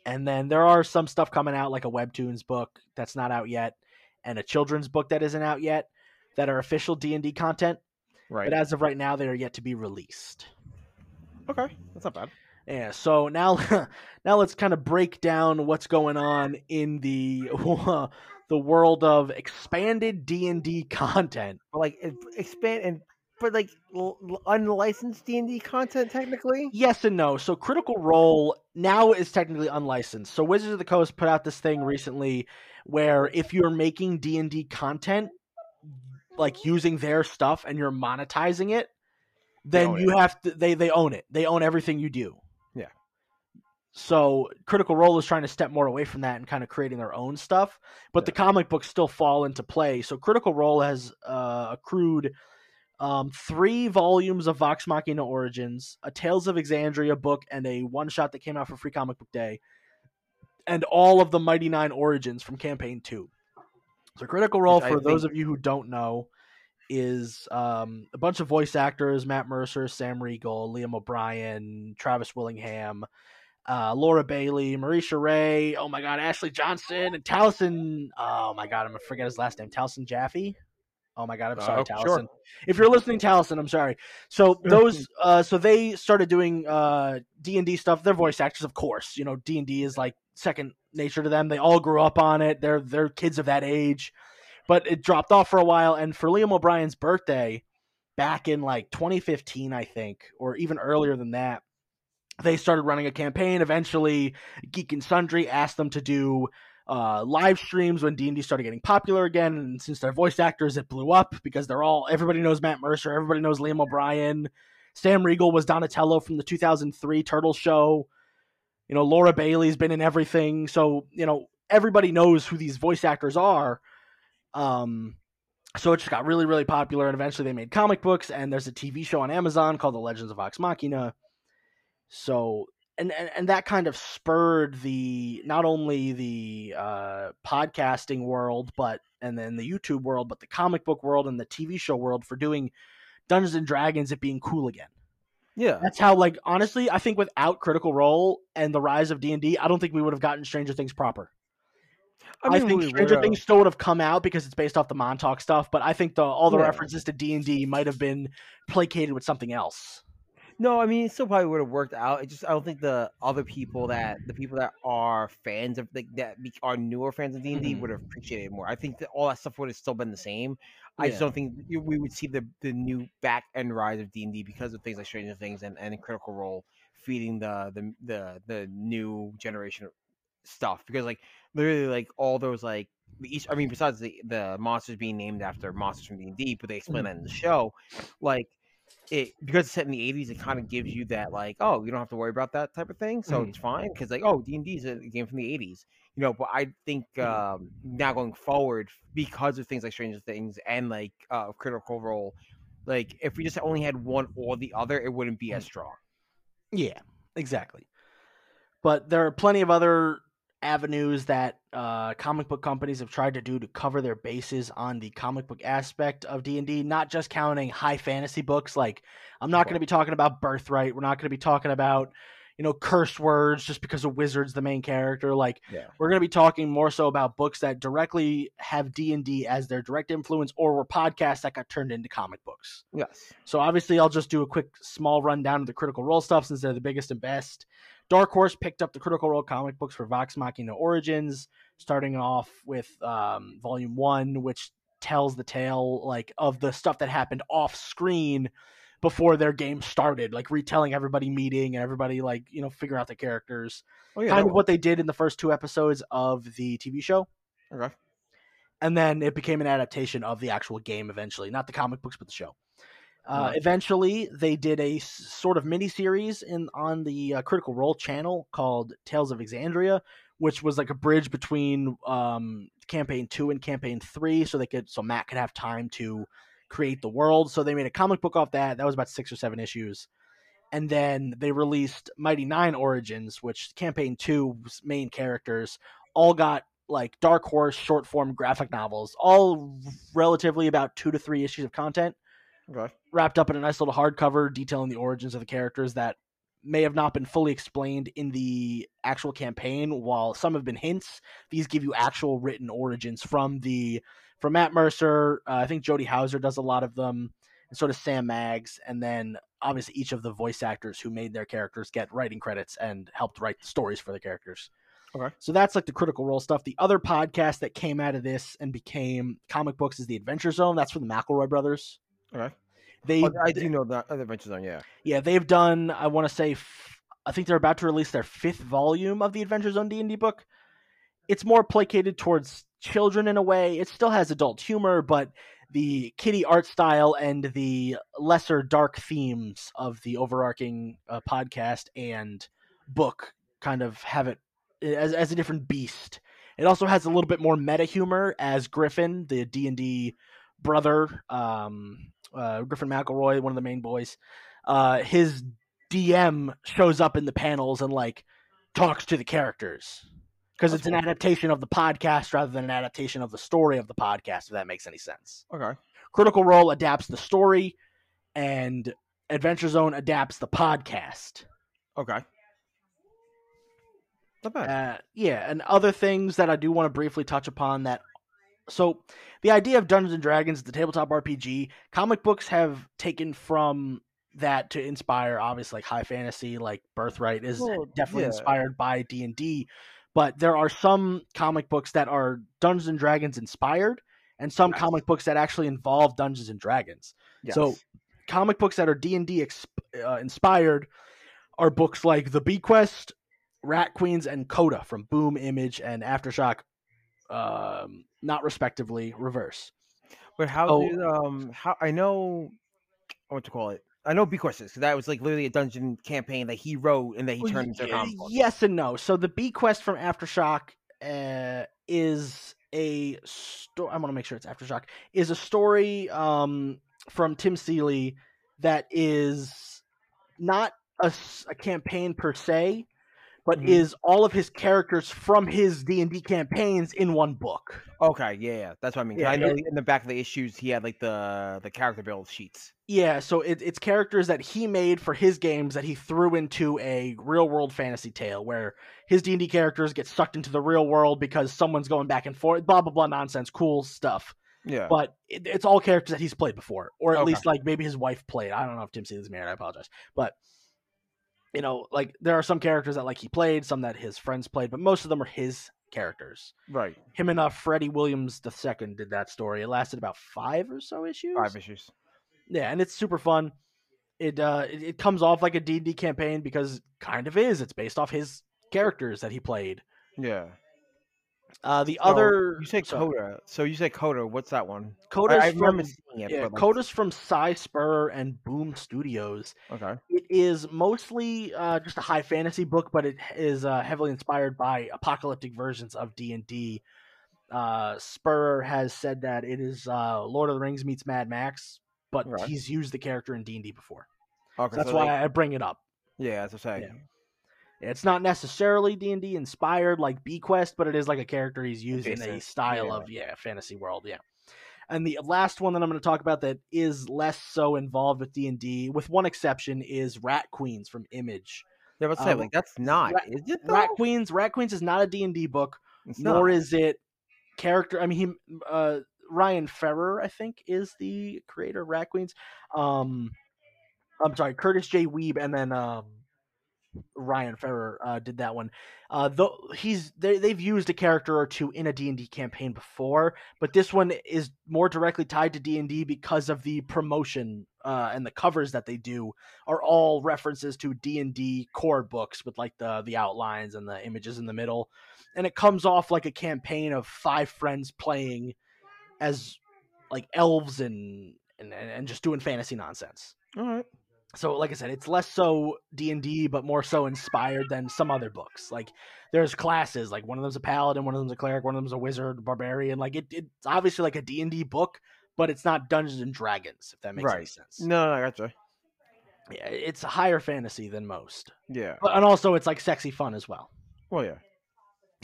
And then there are some stuff coming out, like a Webtoons book that's not out yet, and a children's book that isn't out yet, that are official D and D content. Right. But as of right now, they are yet to be released. okay, that's not bad. Yeah, so now now let's kind of break down what's going on in the the world of expanded D&D content. Like expand and but like l- l- unlicensed D and D content technically. Yes and no. So Critical Role now is technically unlicensed. So Wizards of the Coast put out this thing recently where if you're making D&D content like using their stuff and you're monetizing it, then own you have to they they own it. They own everything you do. Yeah. So Critical Role is trying to step more away from that and kind of creating their own stuff, but the comic books still fall into play. So Critical Role has uh, accrued um, three volumes of Vox Machina Origins, a Tales of Exandria book, and a one shot that came out for Free Comic Book Day, and all of the Mighty Nein Origins from Campaign Two. So Critical Role, for those of you who don't know, is um, a bunch of voice actors: Matt Mercer, Sam Riegel, Liam O'Brien, Travis Willingham, uh, Laura Bailey, Marisha Ray. Oh my God, Ashley Johnson and Taliesin. Oh my God, I'm gonna forget his last name. Taliesin Jaffe. Oh my God, I'm sorry, Oh, Taliesin. sure. If you're listening, Taliesin, I'm sorry. So those, uh, so they started doing uh D and D stuff. They're voice actors, of course. You know, D and D is like second nature to them. They all grew up on it. They're they're kids of that age, but it dropped off for a while. And for Liam O'Brien's birthday, back in like 2015, I think, or even earlier than that, they started running a campaign. Eventually, Geek and Sundry asked them to do uh, live streams when D and D started getting popular again. And since they're voice actors, it blew up because they're all everybody knows Matt Mercer, everybody knows Liam O'Brien. Sam Riegel was Donatello from the 2003 Turtle Show. You know, Laura Bailey's been in everything, so you know everybody knows who these voice actors are. Um, so it just got really, really popular, and eventually they made comic books, and there's a TV show on Amazon called The Legends of Vox Machina. So and, and and that kind of spurred the not only the uh, podcasting world, but and then the YouTube world, but the comic book world and the TV show world for doing Dungeons and Dragons it being cool again. Yeah. That's how, like, honestly, I think without Critical Role and the rise of D and I don't think we would have gotten Stranger Things proper. I, mean, think we Stranger. Things still would have come out because it's based off the Montauk stuff, but I think the all the Yeah. references to D and D might have been placated with something else. No, I mean, it still probably would have worked out. It just I don't think the other people that the people that are fans of like that be- are newer fans of D and D Mhm. would have appreciated it more. I think that all that stuff would have still been the same. I just don't think we would see the the new back end rise of D and D because of things like Stranger Things and, and Critical Role feeding the the the the new generation of stuff. Because like literally like all those like each I mean, besides the the monsters being named after monsters from D and D, but they explain that in the show, like it because it's set in the 80s it kind of gives you that like oh you don't have to worry about that type of thing so Mhm. it's fine because like oh d&d is a game from the 80s you know but i think Mhm. um now going forward because of things like stranger things and like uh critical role like if we just only had one or the other it wouldn't be as strong Yeah, exactly. But there are plenty of other avenues that uh, comic book companies have tried to do to cover their bases on the comic book aspect of D&D, not just counting high fantasy books like I'm not going to be talking about Birthright, we're not going to be talking about you know cursed words just because a wizard's the main character like Yeah. we're going to be talking more so about books that directly have D&D as their direct influence or were podcasts that got turned into comic books. Yes. So obviously, I'll just do a quick small rundown of the Critical Role stuff since they're the biggest and best. Dark Horse picked up the Critical Role comic books for Vox Machina Origins, starting off with um, Volume One, which tells the tale like of the stuff that happened off screen before their game started, like retelling everybody meeting and everybody like you know figure out the characters, Oh yeah. kind of what they did in the first two episodes of the TV show. Okay. and then it became an adaptation of the actual game eventually not the comic books but the show uh, Right. eventually they did a sort of mini series in on the uh, critical role channel called tales of exandria which was like a bridge between um, campaign 2 and campaign 3 so they could so matt could have time to create the world. So they made a comic book off that. That was about six or seven issues. And then they released mighty nein origins which campaign two's main characters all got like dark horse short form graphic novels all relatively about two to three issues of content Okay. wrapped up in a nice little hardcover detailing the origins of the characters that may have not been fully explained in the actual campaign while some have been hints. These give you actual written origins from the from matt mercer. Uh, i think jody houser does a lot of them and sort of sam maggs and then obviously each of the voice actors who made their characters get writing credits and helped write the stories for the characters. Okay. so that's like the critical role stuff. The other podcast that came out of this and became comic books is the adventure zone. That's from the mcelroy brothers Okay. they Oh, I do know that uh, Adventure Zone. Yeah. yeah, they've done. I want to say, f- I think they're about to release their fifth volume of the Adventure Zone D and D book. It's more placated towards children in a way. It still has adult humor, but the kitty art style and the lesser dark themes of the overarching uh, podcast and book kind of have it as as a different beast. It also has a little bit more meta humor as Griffin, the D and D brother, um, uh, Griffin McElroy, one of the main boys. Uh, his DM shows up in the panels and like talks to the characters because it's an cool. adaptation of the podcast rather than an adaptation of the story of the podcast. If that makes any sense. Okay. Critical Role adapts the story, and Adventure Zone adapts the podcast. Okay. Not bad. Uh, yeah, and other things that I do want to briefly touch upon that. So, the idea of Dungeons and Dragons, the tabletop RPG, comic books have taken from that to inspire, obviously, like high fantasy, like Birthright is Well, definitely yeah. inspired by D and D. But there are some comic books that are Dungeons and Dragons inspired, and some comic books that actually involve Dungeons and Dragons. yes. So, comic books that are D and D uh, inspired are books like The Bequest, Rat Queens, and Coda from Boom Image and Aftershock, um, not respectively. Reverse. But how Oh. did um how I know what to call it? I know is 'cause that was like literally a dungeon campaign that he wrote and that he turned into a comic book. Yes and no. So the Bequest from Aftershock uh, is a story. I want to make sure it's Aftershock. Is a story um, from Tim Seeley that is not a, a campaign per se, but Mhm. is all of his characters from his D and D campaigns in one book. Okay, yeah, yeah, that's what I mean. Yeah, I know it- in the back of the issues he had like the the character build sheets. Yeah, so it, it's characters that he made for his games that he threw into a real world fantasy tale where his D and D characters get sucked into the real world because someone's going back and forth, blah blah blah nonsense, cool stuff. Yeah. But it, it's all characters that he's played before, or at Okay. least like maybe his wife played. I don't know if Tim Seeley's married. I apologize, but you know, like there are some characters that like he played, some that his friends played, but most of them are his characters. right. Him and uh, Freddie Williams II did that story. It lasted about five or so issues. Five issues. Yeah, and it's super fun. It uh it, it comes off like a D&D campaign because it kind of is. It's based off his characters that he played. Yeah. Uh the So, other you say so, Coda. So you say Coda. What's that one? I, Coda's I remember from seeing it. yeah, like, Coda's from Cy Spur and Boom Studios. Okay. It is mostly uh, just a high fantasy book, but it is uh, heavily inspired by apocalyptic versions of D and D. Uh, Spur has said that it is uh, Lord of the Rings meets Mad Max, but Right. he's used the character in D and D before. Okay. That's so why they- I bring it up. yeah, that's what I'm saying. Yeah. It's not necessarily D and D inspired like Bequest, but it is like a character he's used in a style yeah. of yeah fantasy world. Yeah. And the last one that I'm going to talk about that is less so involved with D and D, with one exception, is Rat Queens from Image. Yeah, but say Um, like that's not, Rat- is it? Though? Rat Queens, Rat Queens is not a D and D book, It's nor not. is it character. I mean, he uh, Ryan Ferrer, I think, is the creator of Rat Queens. Um, I'm sorry, Kurtis J. Wiebe, and then um, Ryan Ferrer uh, did that one. Uh, though he's they, they've used a character or two in a D and D campaign before, but this one is more directly tied to D and D because of the promotion uh, and the covers that they do are all references to D and D core books with like the the outlines and the images in the middle, and it comes off like a campaign of five friends playing as like elves and and, and just doing fantasy nonsense All right. So like i said it's less so d&d but more so inspired than some other books like there's classes like one of them's a paladin one of them's a cleric one of them's a wizard barbarian like it, it's obviously like a d&d book but it's not dungeons and dragons if that makes any sense No, no, I gotcha. yeah, it's a higher fantasy than most Yeah. but, and also it's like sexy fun as well Well, yeah.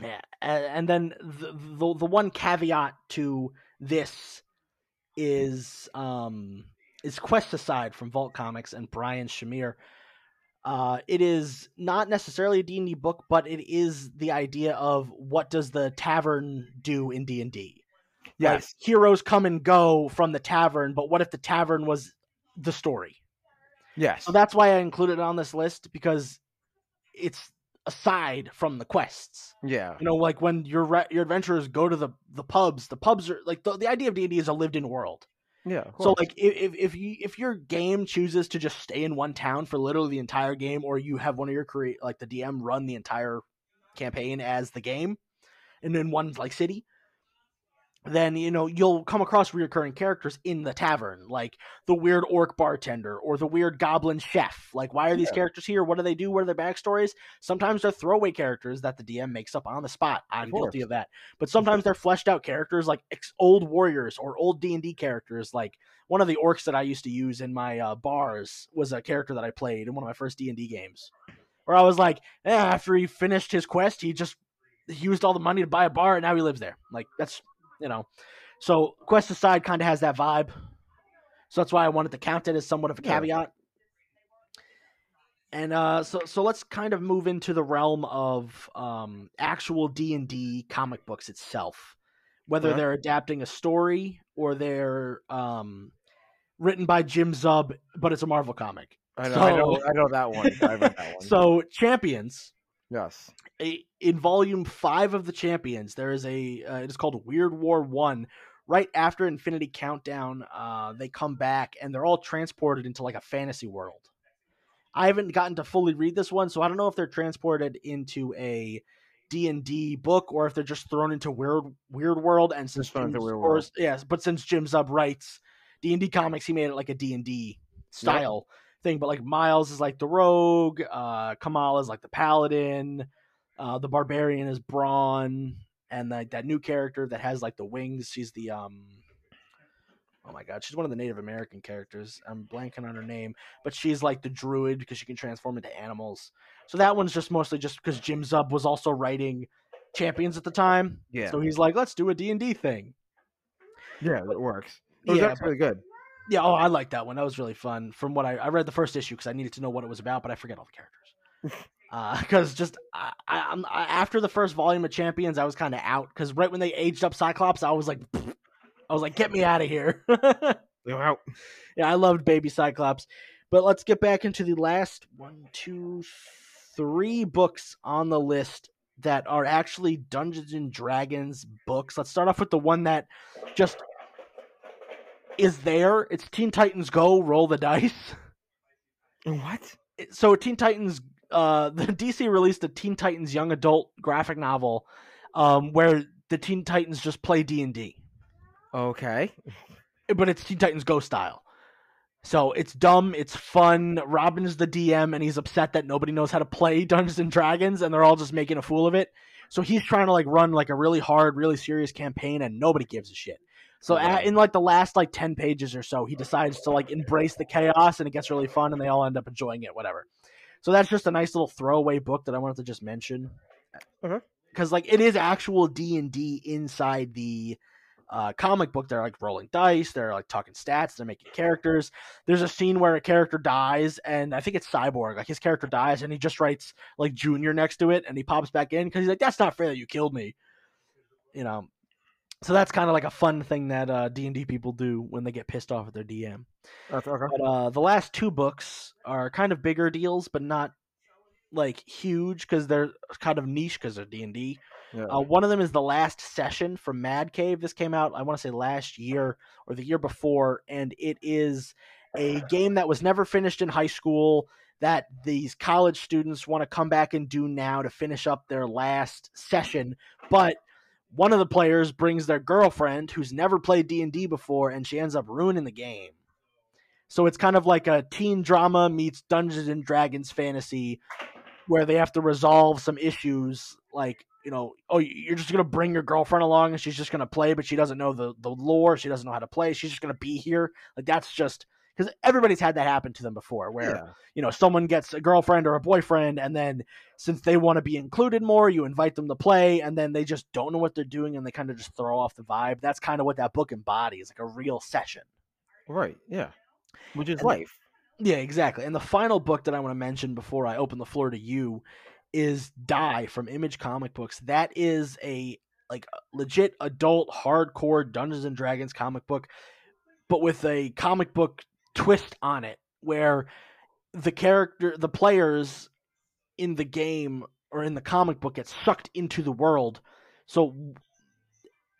Yeah, and, and then the, the the one caveat to this is um is Quest Aside from Vault Comics and Brian Shamir. Uh, it is not necessarily a D&D book, but it is the idea of what does the tavern do in D&D. Like, Yes. heroes come and go from the tavern, but what if the tavern was the story? Yes. So that's why I included it on this list because it's aside from the quests. yeah. You know, like when your re- your adventurers go to the the pubs, the pubs are like the, the idea of D and D is a lived in world. Yeah. So like if, if if you if your game chooses to just stay in one town for literally the entire game, or you have one of your create like the DM run the entire campaign as the game, and in one like city, then you know you'll come across recurring characters in the tavern, like the weird orc bartender or the weird goblin chef. Like, why are these Yeah. characters here? What do they do? What are their backstories? Sometimes they're throwaway characters that the DM makes up on the spot. I'm Of guilty of that. But sometimes they're fleshed out characters like ex- old warriors or old D and D characters. Like one of the orcs that I used to use in my uh, bars was a character that I played in one of my first D and D games. Where I was like, eh, after he finished his quest, he just he used all the money to buy a bar, and now he lives there. Like that's you know. So quest aside, kind of has that vibe. So that's why I wanted to count it as somewhat of a caveat. And uh, so so let's kind of move into the realm of um, actual D and D comic books itself, whether they're adapting a story or they're um, written by Jim Zub, but it's a Marvel comic. I know, I know, I know that one. I read that one. So Champions, yes. a, in volume five of the Champions, there is a uh, it is called Weird War One. Right after Infinity Countdown, uh, they come back and they're all transported into like a fantasy world. I haven't gotten to fully read this one, so I don't know if they're transported into a D and D book or if they're just thrown into weird Weird World. And since Just thrown into Jim- Weird or- World. yes, but since Jim Zub writes D and D comics, he made it like a D and D style thing. But like Miles is like the rogue, uh, Kamal is like the paladin, uh, the barbarian is Brawn, and like that new character that has like the wings. She's the um. Oh my god, she's one of the Native American characters. I'm blanking on her name, but she's like the druid because she can transform into animals. So that one's just mostly just because Jim Zub was also writing Champions at the time. Yeah. So he's like, let's do a D and D thing. yeah, it works. It was Yeah, actually really good. Yeah, oh, I like that one. That was really fun. From what I, I read the first issue because I needed to know what it was about, but I forget all the characters. Uh, because just I, I, I'm- I, after the first volume of Champions, I was kind of out. Because right when they aged up Cyclops, I was like, I was like, get me out of here. You're out. yeah, I loved Baby Cyclops. But let's get back into the last one, two, three books on the list that are actually Dungeons and Dragons books. Let's start off with the one that just is there. It's Teen Titans Go, roll the dice. What? So Teen Titans, uh, the DC released a Teen Titans young adult graphic novel, um, where the Teen Titans just play D and D, Okay. but it's Teen Titans Go style. So it's dumb, it's fun. Robin is the DM, and he's upset that nobody knows how to play Dungeons and Dragons, and they're all just making a fool of it. So he's trying to like run like a really hard, really serious campaign, and nobody gives a shit. So at, in like the last like ten pages or so, he decides to like embrace the chaos, and it gets really fun, and they all end up enjoying it. Whatever. So that's just a nice little throwaway book that I wanted to just mention. Because like it is actual D and D inside the uh, comic book. They're like rolling dice. They're like talking stats. They're making characters. There's a scene where a character dies, and I think it's Cyborg. Like his character dies, and he just writes like Junior next to it, and he pops back in because he's like, "That's not fair that you killed me." You know. So that's kind of like a fun thing that uh, D and D people do when they get pissed off at their DM. That's okay. But uh, the last two books are kind of bigger deals, but not like huge because they're kind of niche because they're D and D. Yeah. Uh, one of them is the last session from Mad Cave. This came out, I want to say, last year or the year before, and it is a game that was never finished in high school that these college students want to come back and do now to finish up their last session. But one of the players brings their girlfriend who's never played D&D before and she ends up ruining the game. So it's kind of like a teen drama meets Dungeons and Dragons fantasy where they have to resolve some issues like you know, oh, you're just gonna bring your girlfriend along and she's just gonna play, but she doesn't know the the lore, she doesn't know how to play, she's just gonna be here. Like that's just because everybody's had that happen to them before, where yeah. you know someone gets a girlfriend or a boyfriend, and then since they want to be included more, you invite them to play, and then they just don't know what they're doing, and they kind of just throw off the vibe. That's kind of what that book embodies, like a real session. Right. Yeah. Which is And- life. Yeah, exactly. And the final book that I want to mention before I open the floor to you is Die from Image Comic Books. That is a like legit adult hardcore Dungeons and Dragons comic book, but with a comic book twist on it where the character the players in the game or in the comic book get sucked into the world. So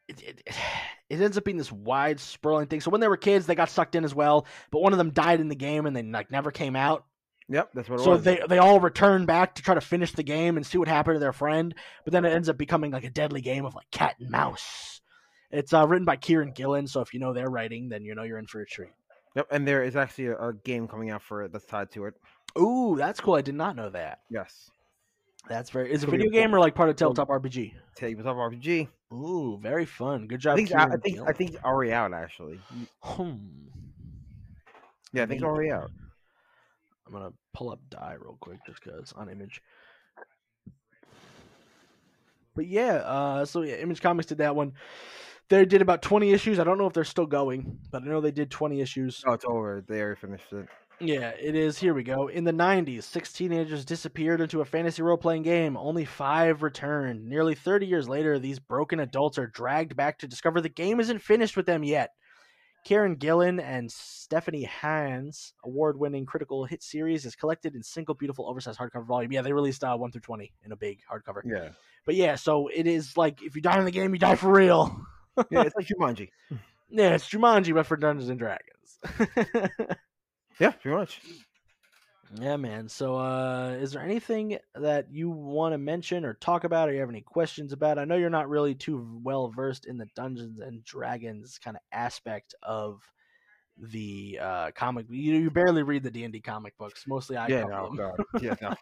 it, it, it ends up being this wide sprawling thing. So when they were kids, they got sucked in as well, but one of them died in the game and they like never came out. Yep. That's what it So was. they they all return back to try to finish the game and see what happened to their friend, but then it ends up becoming like a deadly game of like cat and mouse. It's uh, written by Kieron Gillen, so if you know their writing, then you know you're in for a treat. Yep. And there is actually a, a game coming out for it that's tied to it. Ooh, that's cool. I did not know that. Yes. That's very. Is it a video game or like part of Tabletop RPG? Tabletop RPG. Ooh, very fun. Good I job. think, I, I think I think it's already out actually. Hmm. Yeah, I think it's already out. I'm gonna pull up die real quick just because on image. But yeah, uh, so yeah, Image Comics did that one. They did about 20 issues. I don't know if they're still going, but I know they did 20 issues. Oh, it's over. They already finished it. Yeah, it is. Here we go. In the 90s, six teenagers disappeared into a fantasy role playing game. Only five returned. Nearly 30 years later, these broken adults are dragged back to discover the game isn't finished with them yet. Kieron Gillen and Stephanie Hans, award winning critical hit series, is collected in single beautiful oversized hardcover volume. Yeah, they released uh, 1 through 20 in a big hardcover. Yeah. But yeah, so it is like if you die in the game, you die for real. Yeah, it's like Jumanji. Yeah, it's Jumanji, but for Dungeons and Dragons. Yeah, pretty much. Yeah, man. So, uh, is there anything that you want to mention or talk about, or you have any questions about? I know you're not really too well versed in the Dungeons and Dragons kind of aspect of the uh, comic. You, you barely read the D and D comic books. Mostly, I yeah, no. Yeah, no.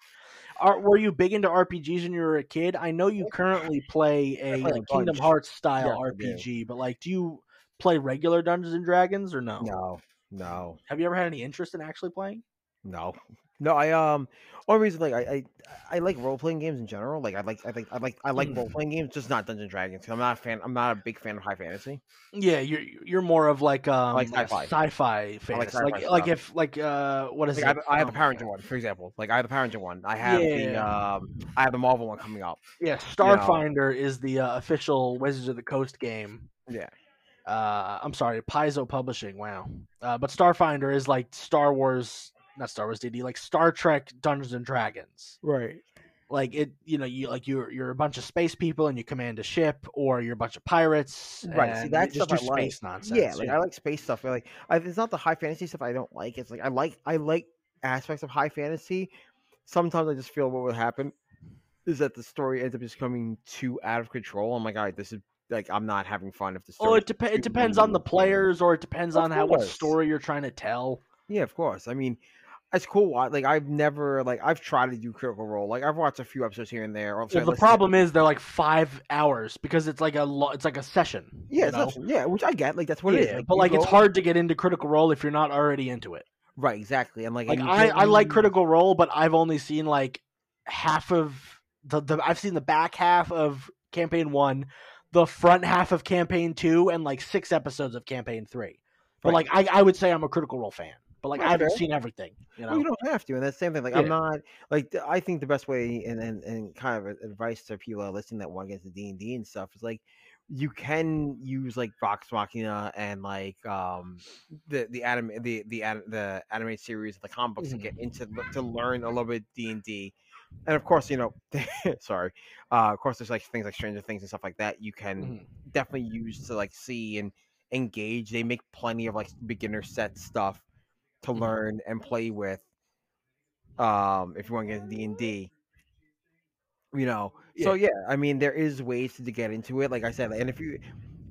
Are, were you big into RPGs when you were a kid? I know you currently play a, played a like, Kingdom. Hearts style do. RPG, but like, do you play regular Dungeons and Dragons or no? No, no, Have you ever had any interest in actually playing? no, no. I um, only reason like I I, I like role playing games in general. Like I like I think I like I like Mm. role playing games, just not Dungeons and Dragons. I'm not a fan. I'm not a big fan of high fantasy. Yeah, you're you're more of like um like like sci-fi. sci-fi fan. like Like like, if like uh what is Like I it? have, I have the Um, Power Ranger one, for example. Like I have the Power Ranger one. I have the um, I have the Marvel one coming up. Yeah, Starfinder is the uh, official Wizards of the Coast game. Yeah, Uh I'm sorry, Paizo Publishing. Wow. Uh, but Starfinder is like Star Wars, not Star Wars DD, like Star Trek Dungeons and Dragons. right. Like it, you know, you like you're you're a bunch of space people and you command a ship, or you're a bunch of pirates. Right, see, that's just like. space nonsense. Yeah, like I like space stuff. I Like I, it's not the high fantasy stuff I don't like. It's like I like I like aspects of high fantasy. Sometimes I just feel what would happen is that the story ends up just coming too out of control. I'm like, all right, this is like I'm not having fun if the oh, story. Oh, it, dep- it depends on the players, or it depends Of on how what story you're trying to tell. Yeah, of course. I mean, it's cool. Like I've never like I've tried to do Critical Role. Like I've watched a few episodes here and there. Or, Well, the problem is they're like five hours because it's like a lo- it's like a session. Yeah, know? yeah, which I get. Like that's what yeah, it is. but you like it's hard to get into Critical Role if you're not already into it. Right, exactly. And like, Like and I, I like Critical Role, but I've only seen like half of the, the I've seen the back half of campaign one, the front half of campaign two, and like six episodes of campaign three. But Right. like I, I would say I'm a Critical Role fan. But like I haven't seen everything. You Well, know? you don't have to, and that's the same thing. Like I'm not like I think the best way and and, and kind of advice to people that are listening that want to get into D and D and stuff is like you can use like Vox Machina and like um the the anime the the the anime series the comic books to get into to learn a little bit D and D. And of course, you know, sorry. Uh, of course, there's like things like Stranger Things and stuff like that. You can Mhm. definitely use to like see and engage. They make plenty of like beginner set stuff to Mhm. learn and play with. Um, if you want to get into D and D, you know. So yeah, I mean, there is ways to get into it. Like I said, and if you,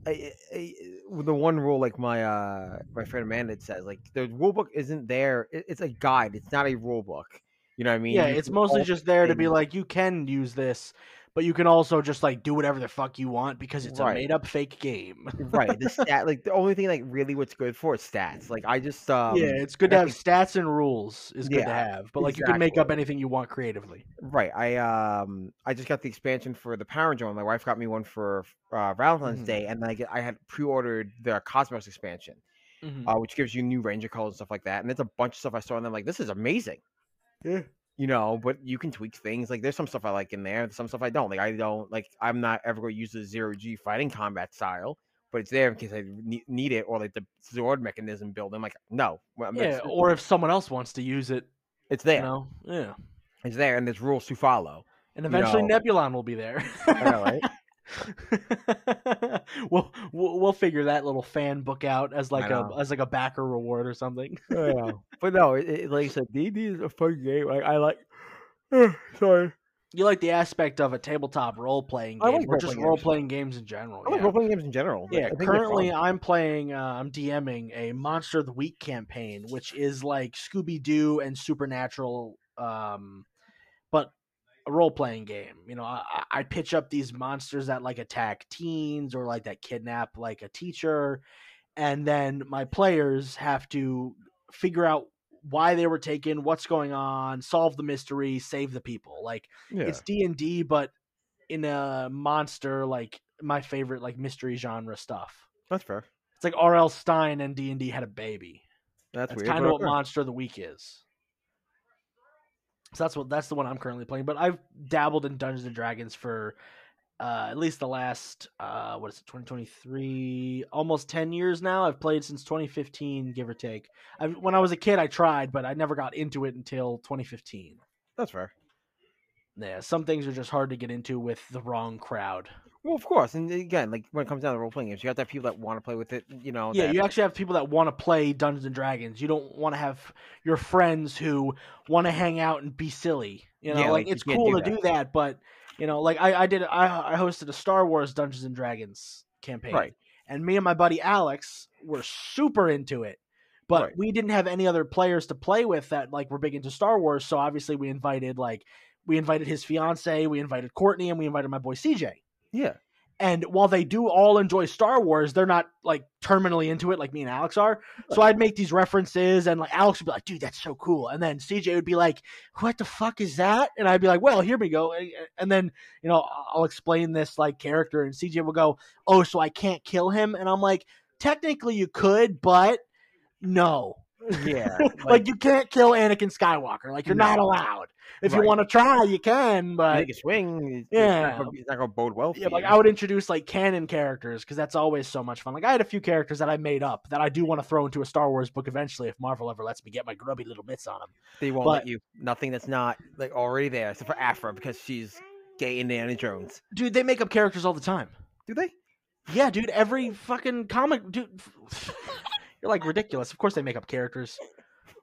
I, I, the one rule, like my uh my friend Amanda says, like the rule book isn't there. It, it's a guide. It's not a rule book. You know what I mean? yeah, it's mostly just there to be like you can use this, but you can also just like do whatever the fuck you want because it's a made up fake game. right. The stat, like the only thing, like really, what's good for is stats. Like I just, um, yeah, it's good to have stats and rules is good to have, but like you can make up anything you want creatively. Right. I um I just got the expansion for the Power Zone. My wife got me one for uh, Valentine's Mhm. Day, and then I had pre-ordered the Cosmos expansion, Mhm. uh, which gives you new Ranger colors and stuff like that. And there's a bunch of stuff I saw, and I'm like, this is amazing. Yeah. You know, but you can tweak things. Like there's some stuff I like in there, some stuff I don't. Like I don't like. I'm not ever going to use the zero G fighting combat style, but it's there in case I need it, or like the sword mechanism build. I'm like, no, I'm- Yeah, or if someone else wants to use it, it's there. you know, yeah. It's there, and there's rules to follow. And eventually know. Nebulon will be there. Right? we'll, we'll we'll figure that little fan book out as like a as like a backer reward or something. yeah. But no, it, it, like I said, D D is a fun game. Like I like. sorry, You like the aspect of a tabletop role playing game, like or just role playing games in general. I like yeah. role playing games in general. Like, Yeah, I think they're currently. I'm playing, uh, I'm DMing a Monster of the Week campaign, which is like Scooby Doo and Supernatural, um, a role playing game. You know, I, I pitch up these monsters that like attack teens or like that kidnap like a teacher, and then my players have to figure out why they were taken, what's going on, solve the mystery, save the people. Like yeah. it's D and D, but in a monster like my favorite like mystery genre stuff. that's fair. It's like R.L. Stine and D and D had a baby. That's, That's weird. kind of what. Monster of the Week is. So that's what that's the one I'm currently playing. But I've dabbled in Dungeons and Dragons for uh, at least the last uh, what is it 2023 almost 10 years now i've played since 2015 give or take I, when i was a kid i tried but i never got into it until 2015 That's fair. yeah some things are just hard to get into with the wrong crowd Well, of course, and again, like when it comes down to role playing games, you have to have people that want to play with it. You know. Yeah, that- you actually have people that want to play Dungeons and Dragons. You don't want to have your friends who want to hang out and be silly. You know, Yeah, like, like, you it's cool do to that. do that, but you know, like I, I did, I, I hosted a Star Wars Dungeons and Dragons campaign, Right. and me and my buddy Alex were super into it. But Right. we didn't have any other players to play with that like were big into Star Wars, so obviously we invited like we invited his fiance, we invited Courtney, and we invited my boy CJ. Yeah. And while they do all enjoy Star Wars, they're not like terminally into it like me and Alex are. So I'd make these references, and like Alex would be like, "Dude, that's so cool," and then CJ would be like, "What the fuck is that?" And I'd be like, "Well, here we go." And then you know I'll explain this like character, and CJ will go, "Oh, so I can't kill him?" And I'm like, "Technically, you could, but no." Yeah. like, you can't kill Anakin Skywalker. Like you're not allowed. If you want to try, you can, but make a swing. Yeah. It's not, gonna, it's not gonna bode well yeah, like. I would introduce like canon characters because that's always so much fun. Like I had a few characters that I made up that I do want to throw into a Star Wars book eventually if Marvel ever lets me get my grubby little bits on them. they won't but- let you. Nothing that's not like already there, except for Afra because she's gay Indiana Jones. Dude, they make up characters all the time. Do they? Yeah, dude, every fucking comic, dude. You're like ridiculous. Of course they make up characters.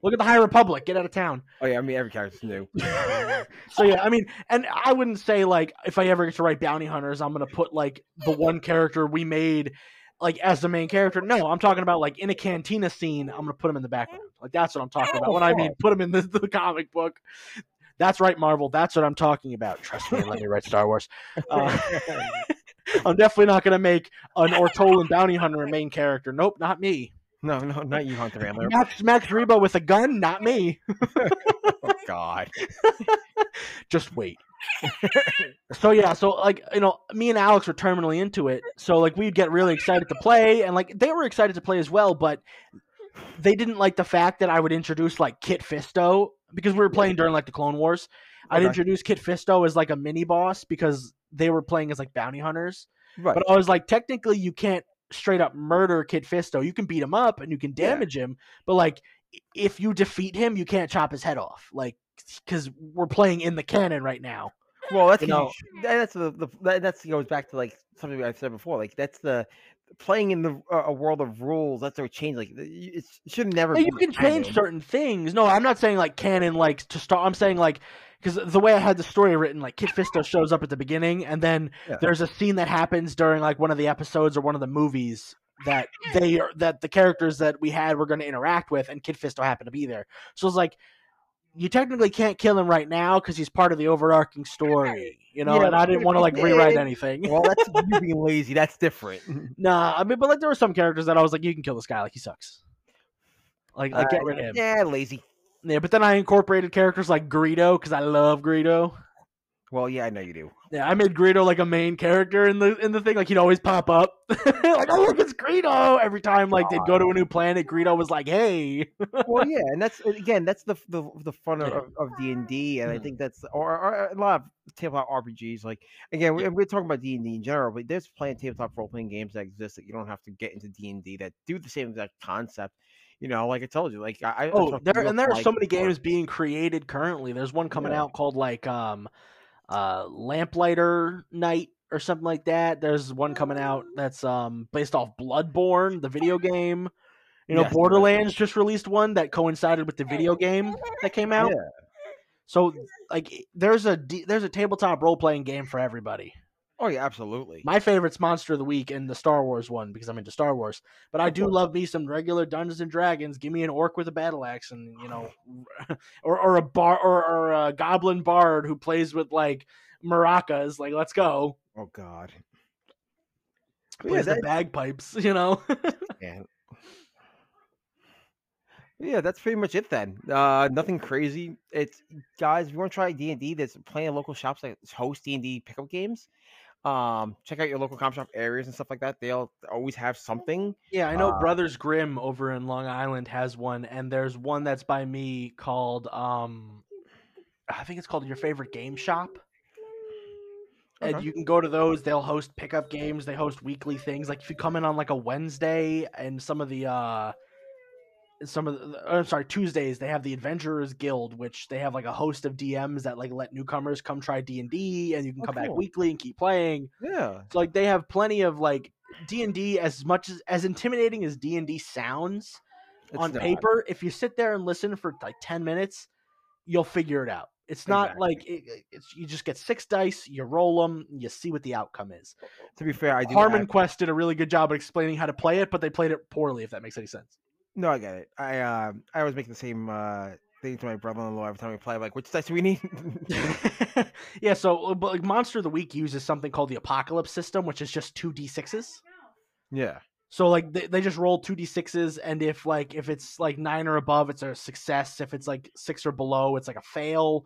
Look at the High Republic. Get out of town. Oh yeah, I mean every character's new. so yeah, I mean, and I wouldn't say like if I ever get to write bounty hunters, I'm gonna put like the one character we made like as the main character. No, I'm talking about like in a cantina scene. I'm gonna put him in the background. Like that's what I'm talking about. When I mean put him in the, the comic book. That's right, Marvel. That's what I'm talking about. Trust me, let me write Star Wars. Uh, I'm definitely not gonna make an Ortolan bounty hunter a main character. Nope, not me. No, no, not you, Hunter Rambler. Max Max Rebo with a gun, not me. oh God. Just wait. so yeah, so like you know, me and Alex were terminally into it. So like we'd get really excited to play, and like they were excited to play as well, but they didn't like the fact that I would introduce like Kit Fisto because we were playing during like the Clone Wars. I'd introduce Kit Fisto as like a mini boss because they were playing as like bounty hunters. Right. But I was like, technically, you can't straight up murder Kit Fisto. You can beat him up and you can Yeah. damage him, but like, if you defeat him, you can't chop his head off. Like, because we're playing in the canon right now. Well, that's you know- that's the, the that that's goes back to like something I've said before. Like that's the playing in the uh, a world of rules. That's their change. Like you- it should never. Yeah, you can change canon. certain things. No, I'm not saying like canon, like to start. I'm saying like because the way I had the story written, like Kit Fisto shows up at the beginning, and then Yeah. there's a scene that happens during like one of the episodes or one of the movies that they are that the characters that we had were going to interact with, and Kit Fisto happened to be there. So it's like you technically can't kill him right now because he's part of the overarching story, you know. Yeah, and I didn't want to like rewrite anything. Well, that's you being lazy. That's different. Nah, I mean, but like there were some characters that I was like, you can kill this guy, like he sucks. Like, like get Uh, rid of him. Yeah, lazy. Yeah, but then I incorporated characters like Greedo because I love Greedo. Well, yeah, I know you do. Yeah, I made Greedo like a main character in the in the thing. Like he'd always pop up, like oh look, it's Greedo every time. Like they'd go to a new planet. Greedo was like, hey, well, yeah, and that's again, that's the the, the fun of of D and D, and I think that's or, or a lot of tabletop RPGs. Like again, we, we're talking about D and D in general, but there's plenty of tabletop role playing games that exist that you don't have to get into D and D that do the same exact concept. You know, like I told you, like I oh, there and there are polite so many before. games being created currently. There's one coming Yeah. out called like um, uh, Lamplighter Night or something like that. There's one coming out that's um based off Bloodborne, the video game. You know, Yes. Borderlands just released one that coincided with the video game that came out. Yeah. So like there's a there's a tabletop role playing game for everybody. Oh yeah, absolutely. My favorite's Monster of the Week and the Star Wars one because I'm into Star Wars. But I do love me some regular Dungeons and Dragons. Give me an orc with a battle axe and you know, or or a bar or, or a goblin bard who plays with like maracas. Like let's go. Oh God. Plays yeah, the bagpipes. You know. yeah. Yeah, that's pretty much it then. Uh, nothing crazy. It's guys. If you want to try D and D, there's plenty of local shops that host D and D pickup games. Um, check out your local comp shop areas and stuff like that. They'll always have something. Yeah, I know Uh, Brothers Grimm over in Long Island has one, and there's one that's by me called um, I think it's called Your Favorite Game Shop. And Okay. you can go to those. They'll host pickup games. They host weekly things. Like if you come in on like a Wednesday, and some of the uh, some of the, uh, I'm sorry Tuesdays, they have the Adventurers Guild, which they have like a host of DMs that like let newcomers come try D and D, and you can Oh, come back weekly and keep playing. Yeah. So like they have plenty of like D and D as much as as intimidating as D and D sounds It's on not. paper. If you sit there and listen for like ten minutes, you'll figure it out. It's not Exactly. like it, it's you just get six dice, you roll them, you see what the outcome is. To be fair, I do. Harmon have- Quest did a really good job of explaining how to play it, but they played it poorly. If that makes any sense. No, I get it. I uh, I always make the same uh thing to my brother-in-law every time we play. Like, which dice do we need? yeah, so but like Monster of the Week uses something called the Apocalypse system, which is just two d sixes. yeah. So like they, they just roll two d sixes, and if like if it's like nine or above, it's a success. If it's like six or below, it's like a fail.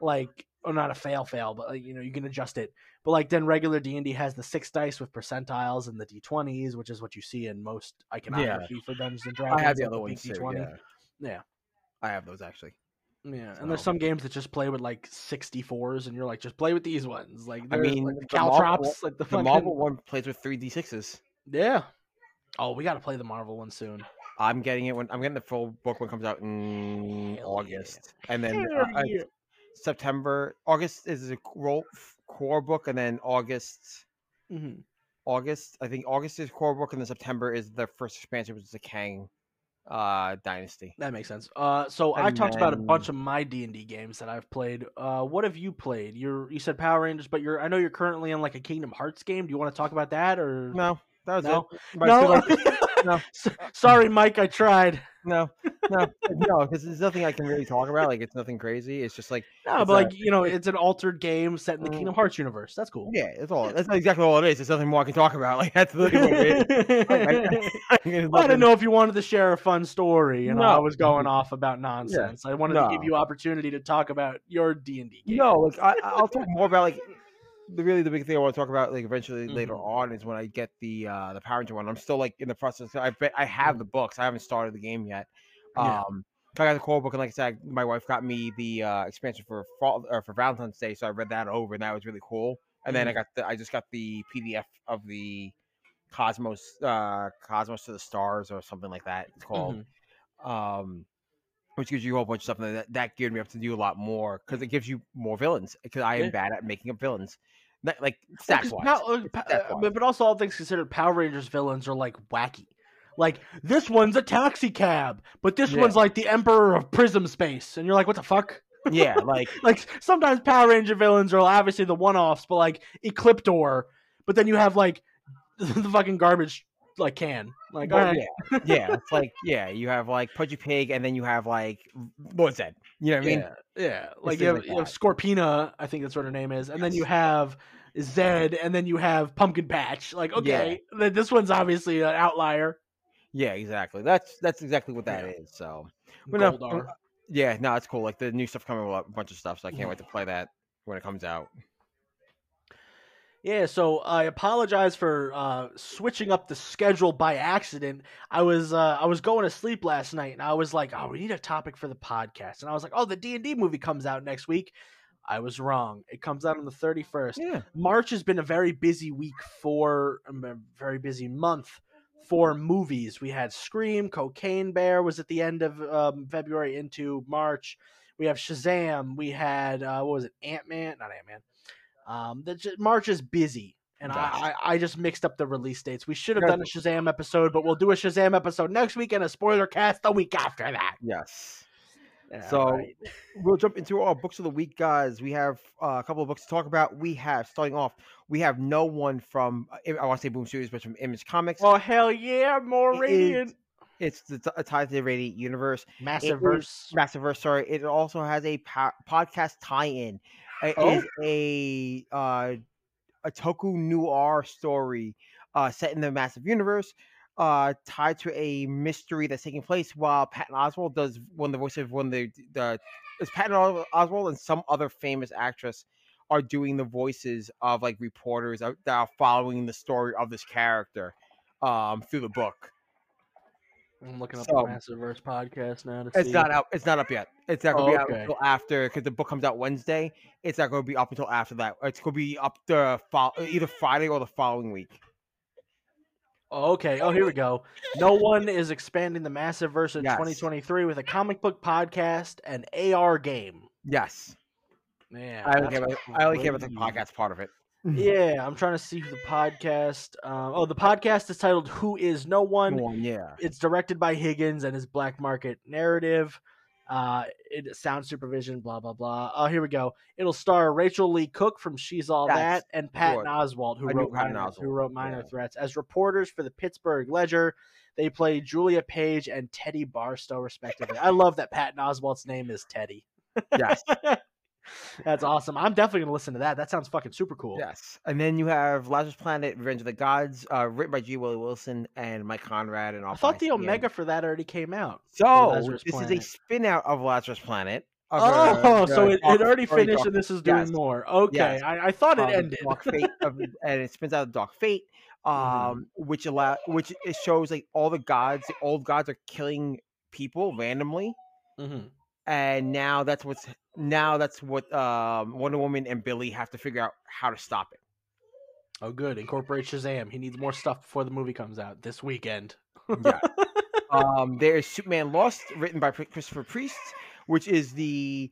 Like or not a fail fail, but like, you know you can adjust it. But like then regular D and D has the six dice with percentiles and the d twenties, which is what you see in most iconography for Dungeons and Dragons. I have the other ones too. D20. Yeah. Yeah. I have those actually. Yeah, and there's some games that just play with like 64s, and you're like, just play with these ones. Like, I mean, like, the caltrops, like the, The fucking Marvel one plays with three d sixes. Yeah. Oh, we got to play the Marvel one soon. I'm getting it when I'm getting the full book when it comes out in Hell yeah. August, and then uh, uh, yeah. September. August is a role core book, and then August. Mhm. August, I think August is core book, and then September is the first expansion, which is the Kang uh, Dynasty. That makes sense. Uh, so I And talked about a bunch of my D and D games that I've played. Uh, what have you played? You're you said Power Rangers, but you're I know you're currently in like a Kingdom Hearts game. Do you want to talk about that or No, that was No? it. No. no. Sorry, Mike. I tried. no. no, no, because there's nothing I can really talk about. Like it's nothing crazy. It's just like No, but a- like you know, it's an altered game set in the Mm. Kingdom Hearts universe. That's cool. yeah, that's all. That's exactly all it is. There's nothing more I can talk about. Like that's literally what it is. I There's didn't know if you wanted to share a fun story. You know, I was going off about nonsense. I wanted to give No. you opportunity to talk about your D and D game. No, like I, I'll talk more about like the really the big thing I want to talk about like eventually later Mhm. on is when I get the uh the Power Ranger one. I'm still like in the process. I bet I have the books. I haven't started the game yet. Yeah. Um, I got the core book, and like I said, my wife got me the uh expansion for fall or for Valentine's Day, so I read that over, and that was really cool. And then I got the I just got the PDF of the Cosmos uh Cosmos to the Stars or something like that. It's called Mhm. um, which gives you a whole bunch of stuff and that that geared me up to do a lot more because it gives you more villains because I am Yeah. bad at making up villains, Not, like stats wise. Uh, but, also all things considered, Power Rangers villains are like wacky. Like this one's a taxi cab, but this Yeah. one's like the Emperor of Prism Space, and you're like, what the fuck? yeah, like like sometimes Power Ranger villains are obviously the one-offs, but like Ecliptor, but then you have like the fucking garbage like can. Like, right. yeah, yeah, it's like yeah, you have like Pudgy Pig, and then you have like what's that? You know what I mean? yeah, yeah. Like you have, like you have. Scorpina, I think that's what her name is, and then you have Zedd, and then you have Pumpkin Patch. Like, okay, th- this one's obviously an outlier. Yeah, exactly. That's that's exactly what that Yeah. is. So yeah, no, it's cool. Like the new stuff coming with a bunch of stuff, so I can't wait to play that when it comes out. Yeah, so I apologize for uh, switching up the schedule by accident. I was uh, I was going to sleep last night, and I was like, "Oh, we need a topic for the podcast." And I was like, "Oh, the D and D movie comes out next week." I was wrong. It comes out on the thirty first. Yeah, March has been a very busy week for um, a very busy month for movies. We had Scream, Cocaine Bear was at the end of um, February into March. We have Shazam. We had uh, what was it? Ant Man, not Ant Man. Um, the March is busy, and I, I I just mixed up the release dates. We should have done a Shazam episode, but we'll do a Shazam episode next week and a spoiler cast the week after that. yes. Yeah, So- right. We'll jump into our books of the week, guys. We have uh, a couple of books to talk about. We have starting off. We have no one from uh, I want to say Boom Studios, but from Image Comics. oh hell yeah, more It radiant, It's the t- tied to the Radiant Universe. massive is- verse. Massiverse, sorry. It also has a po- podcast tie-in. It Oh. is a uh, a Toku noir story uh, set in the Massive Universe, uh, tied to a mystery that's taking place while Patton Oswalt does one of the voices of one of the the it's Patton Os- Oswalt and some other famous actress are doing the voices of like reporters that that are following the story of this character um through the book. I'm looking up So- the Massive Verse podcast now to It's see. not out. It's not up yet. It's not going to Oh, be okay. out until after because the book comes out Wednesday. It's not going to be up until after that. It's going to be up the fol- either Friday or the following week. Oh, okay. Oh, here we go. No one is expanding the Massive Verse in Yes. 2023 with a comic book podcast and AR game. Yes, Man, I only care about. I only care about the podcast part of it. Yeah, I'm trying to see the podcast. Um, oh, the podcast is titled "Who Is No One." One, yeah. It's directed by Higgins and his Black Market narrative. Uh, it sound supervision, blah blah blah. Oh, here we go. It'll star Rachael Leigh Cook from She's All That's That and Patton good. Oswalt, who I wrote minor, who wrote Minor yeah. Threats as reporters for the Pittsburgh Ledger. They play Julia Page and Teddy Barstow, respectively. I love that Patton Oswalt's name is Teddy. Yes, That's awesome. I'm definitely gonna listen to that. That sounds fucking super cool. yes. And then you have Lazarus Planet: Revenge of the Gods, uh, written by G. Willow Wilson and Mike Conrad. And I thought the Omega for that already came out. So this is a spin out of Lazarus Planet. of, uh, Oh, so it, it already finished Dark- and this is doing yes. more. Okay, Yes. I, I thought it um, ended. Dark Fate of, and it spins out of Dark Fate, um, Mhm. which allow which it shows like all the gods, the old gods are killing people randomly, Mhm. and now that's what's now that's what um, Wonder Woman and Billy have to figure out how to stop it. Oh, good. Incorporate Shazam. He needs more stuff before the movie comes out this weekend. Yeah. um, there's Superman Lost, written by Christopher Priest, which is the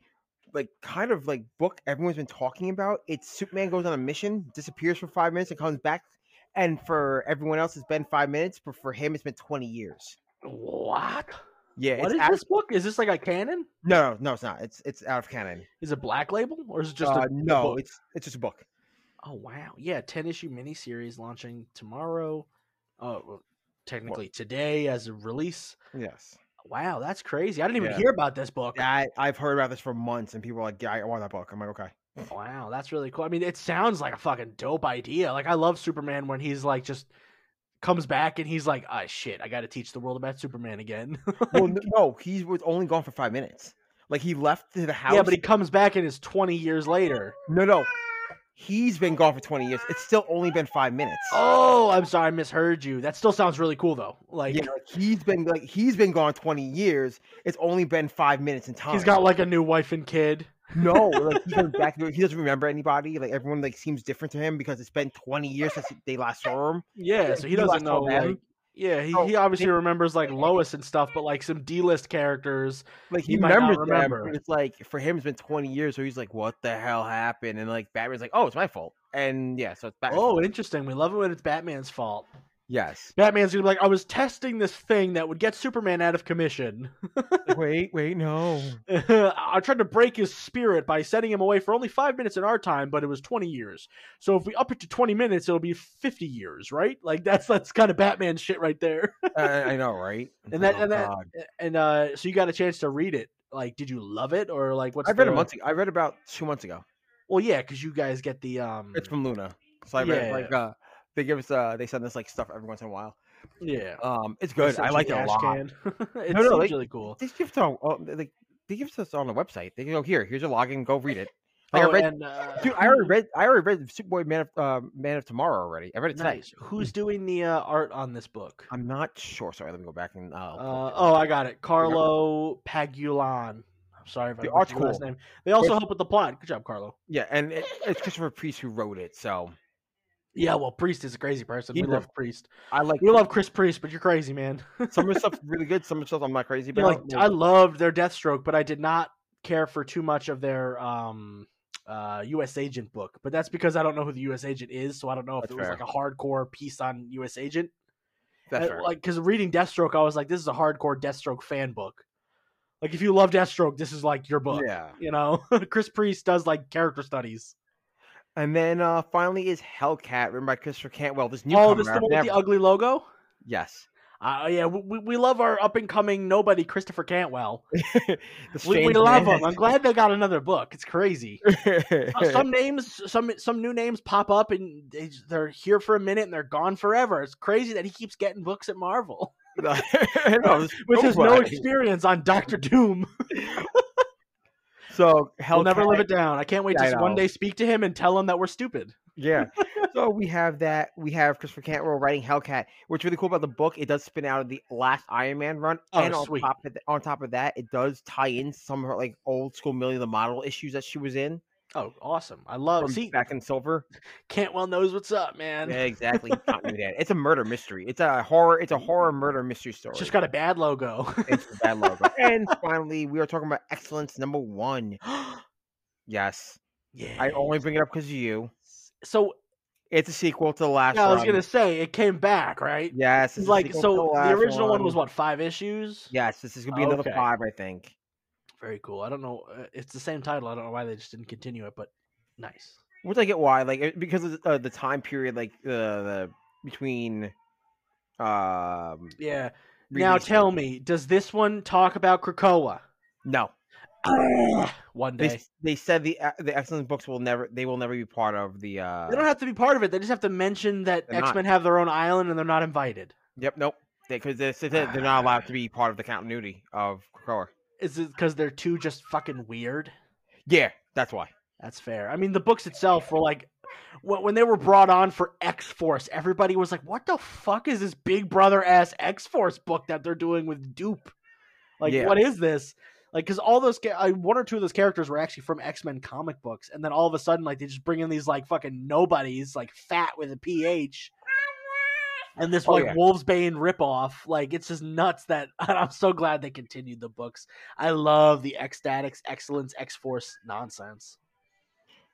like kind of like book everyone's been talking about. It's Superman goes on a mission, disappears for five minutes, and comes back. And for everyone else, it's been five minutes, but for him, it's been twenty years. What? Yeah, What is act- this book? Is this like a canon? no, no, no, it's not. It's it's out of canon. Is it Black Label or is it just uh, a, no, book? it's it's just a book. Oh wow, yeah, ten issue miniseries launching tomorrow. Oh, well, technically today as a release. Yes. Wow, that's crazy. I didn't even Yeah. hear about this book. I, I've heard about this for months, and people are like, "Yeah, I want that book." I'm like, "Okay." Wow, that's really cool. I mean, it sounds like a fucking dope idea. Like I love Superman when he's like just comes back and he's like, "Ah, shit, I got to teach the world about Superman again." Well, no, he was only gone for five minutes. Like he left the house. yeah, but he comes back and it's 20 years later. no, no, he's been gone for 20 years. It's still only been five minutes. Oh, I'm sorry, I misheard you. That still sounds really cool though. Like Yeah, like he's been like he's been gone 20 years. It's only been five minutes in time. he's got like a new wife and kid. No, like he comes back. He doesn't remember anybody. Like everyone like seems different to him because it's been 20 years since they last saw him. Yeah, so he He doesn't know like yeah, he, Oh, he obviously they- remembers like Lois and stuff, but like some D-list characters. Like he, He might not remembers them. remember. but It's like for him, it's been 20 years, so he's like, "What the hell happened?" And like Batman's like, "Oh, it's my fault." And yeah, so it's Batman's Oh, fault. interesting. We love it when it's Batman's fault. Yes. Batman's gonna be like, I was testing this thing that would get Superman out of commission. wait, wait, no. I tried to break his spirit by setting him away for only five minutes in our time, but it was 20 years. So if we up it to 20 minutes, it'll be 50 years, right? Like that's that's kind of Batman shit right there. I, I know, right? And that- Oh, and that- God. and uh so you got a chance to read it. Like, did you love it or like what's I read the... a month. Ago. I read about two months ago. Well, yeah, because you guys get the um. It's from Luna, so I read Yeah. like uh, they give us uh, they send us like stuff every once in a while. yeah. Um, it's good. I like it a lot. can. it No, no, like- really cool. They give us on, oh, like they give us on the website. They go here. Here's your login. Go read it. Like, oh, I read, and uh, dude. I already read. I already read Superboy Man of uh, Man of Tomorrow already. I read it today. nice. Who's doing the uh, art on this book? I'm not sure. Sorry, let me go back and. Uh, Uh, oh, I got it. Carlo Pagulayan. I'm sorry if The butchered art's your last cool. name. They also It's- help with the plot. Good job, Carlo. yeah, and it, it's Christopher Priest who wrote it. So Yeah, well, Priest is a crazy person. He we love Priest. I like We love Chris Priest, but you're crazy, man. some of the stuff's really good. Some of the stuff I'm not crazy Yeah, about. like I loved their Deathstroke, but I did not care for too much of their um uh US Agent book. But that's because I don't know who the US Agent is, so I don't know if That's it was fair. like a hardcore piece on US Agent. That's Uh, fair. Like because reading Deathstroke, I was like, this is a hardcore Deathstroke fan book. Like if you love Deathstroke, this is like your book. yeah. You know, Chris Priest does like character studies. And then uh finally is Hellcat, written by Christopher Cantwell. This new oh, this the one with the ugly logo. yes. Uh, yeah, we, we- love our up and coming nobody, Christopher Cantwell. We, we love him. I'm glad they got another book. It's crazy. Uh, some names, some some new names pop up and they, they're here for a minute and they're gone forever. It's crazy that he keeps getting books at Marvel this with his no experience on Doctor Doom. So He'll never live it down. I can't wait Yeah, to one day speak to him and tell him that we're stupid. Yeah. so we have that. We have Christopher Cantwell writing Hellcat. What's really cool about the book, it does spin out of the last Iron Man run, Oh, and on sweet. top of th- on top of that, it does tie in some of her like old school Millie the Model issues that she was in Oh, awesome! I love. from See, back in Silver. Cantwell knows what's up, man. Yeah, exactly. It's a murder mystery. It's a horror. It's a horror murder mystery story. It's just got a bad logo. it's a bad logo. and finally, we are talking about excellence number one. Yes, yeah. I only bring it up because of you. so It's a sequel to the last. yeah, I was gonna say it came back, right? Yes, it's like so. The original one one was what five issues? Yes, this is gonna be another Okay. five, I think. Very cool. I don't know. uh, It's the same title. I don't know why they just didn't continue it, but nice. Which I get why, like because of the, uh, the time period, like uh, the between. Um. Yeah. Now tell me, does this one talk about Krakoa? No, One they day. s- they said the uh, the X-Cellent books will never they will never be part of the. uh They don't have to be part of it. They just have to mention that X Men have their own island and they're not invited. Yep. Nope. Because they, that they're not allowed to be part of the continuity of Krakoa. Is it because they're too just fucking weird? Yeah, that's why. That's fair. I mean, the books itself were like, when when they were brought on for X Force, everybody was like, "What the fuck is this Big Brother ass X Force book that they're doing with Doop? Like, Yeah. what is this?" Like, because all those one or two of those characters were actually from X Men comic books, and then all of a sudden, like, they just bring in these like fucking nobodies, like fat with a PH. And this Oh, like yeah. Wolfsbane ripoff, like it's just nuts that and I'm so glad they continued the books. I love the X-Statix, Excellence, X Force nonsense.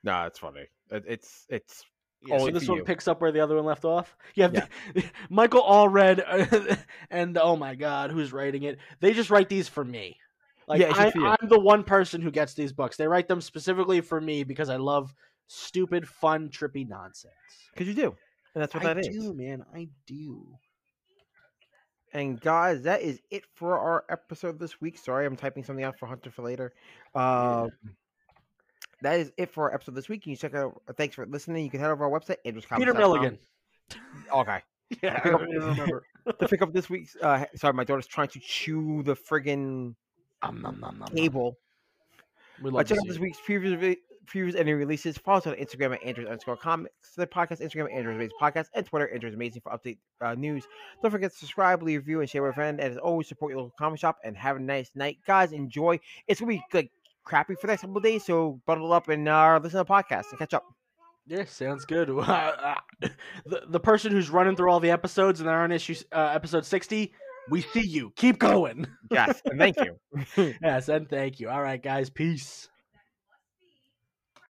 No, it's funny. It, it's it's Yeah, so this one you. picks up where the other one left off. Yeah, Yeah. Michael Allred and oh my god, who's writing it? They just write these for me. Like Yeah, I, I'm the one person who gets these books. They write them specifically for me because I love stupid, fun, trippy nonsense. because you do, and that's what I that is. do, man. I do. And guys, that is it for our episode this week. Sorry, I'm typing something out for Hunter for later. Uh, that is it for our episode this week. You check out. Thanks for listening. You can head over our website, androidscomics.com. Peter Milligan. Okay. Yeah, pick up- I remember. to pick up this week's. Uh, sorry, my daughter's trying to chew the friggin' Um, nom, nom. cable. We Uh, love to check out this week's previews, re- previews and new releases. Follow us on Instagram at Androids underscore comics, the podcast Instagram at Android's Amazing Podcast, and Twitter Android's Amazing for update uh, news. Don't forget to subscribe, leave a review, and share with a friend. And as always, support your local comic shop and have a nice night, guys. Enjoy. It's gonna be like crappy for the next couple of days, so bundle up and uh, listen to the podcast and catch up. Yeah, sounds good. the the person who's running through all the episodes and they're on issue uh, episode sixty. We see you. Keep going. Yes, and thank you. yes, and thank you. All right, guys. Peace.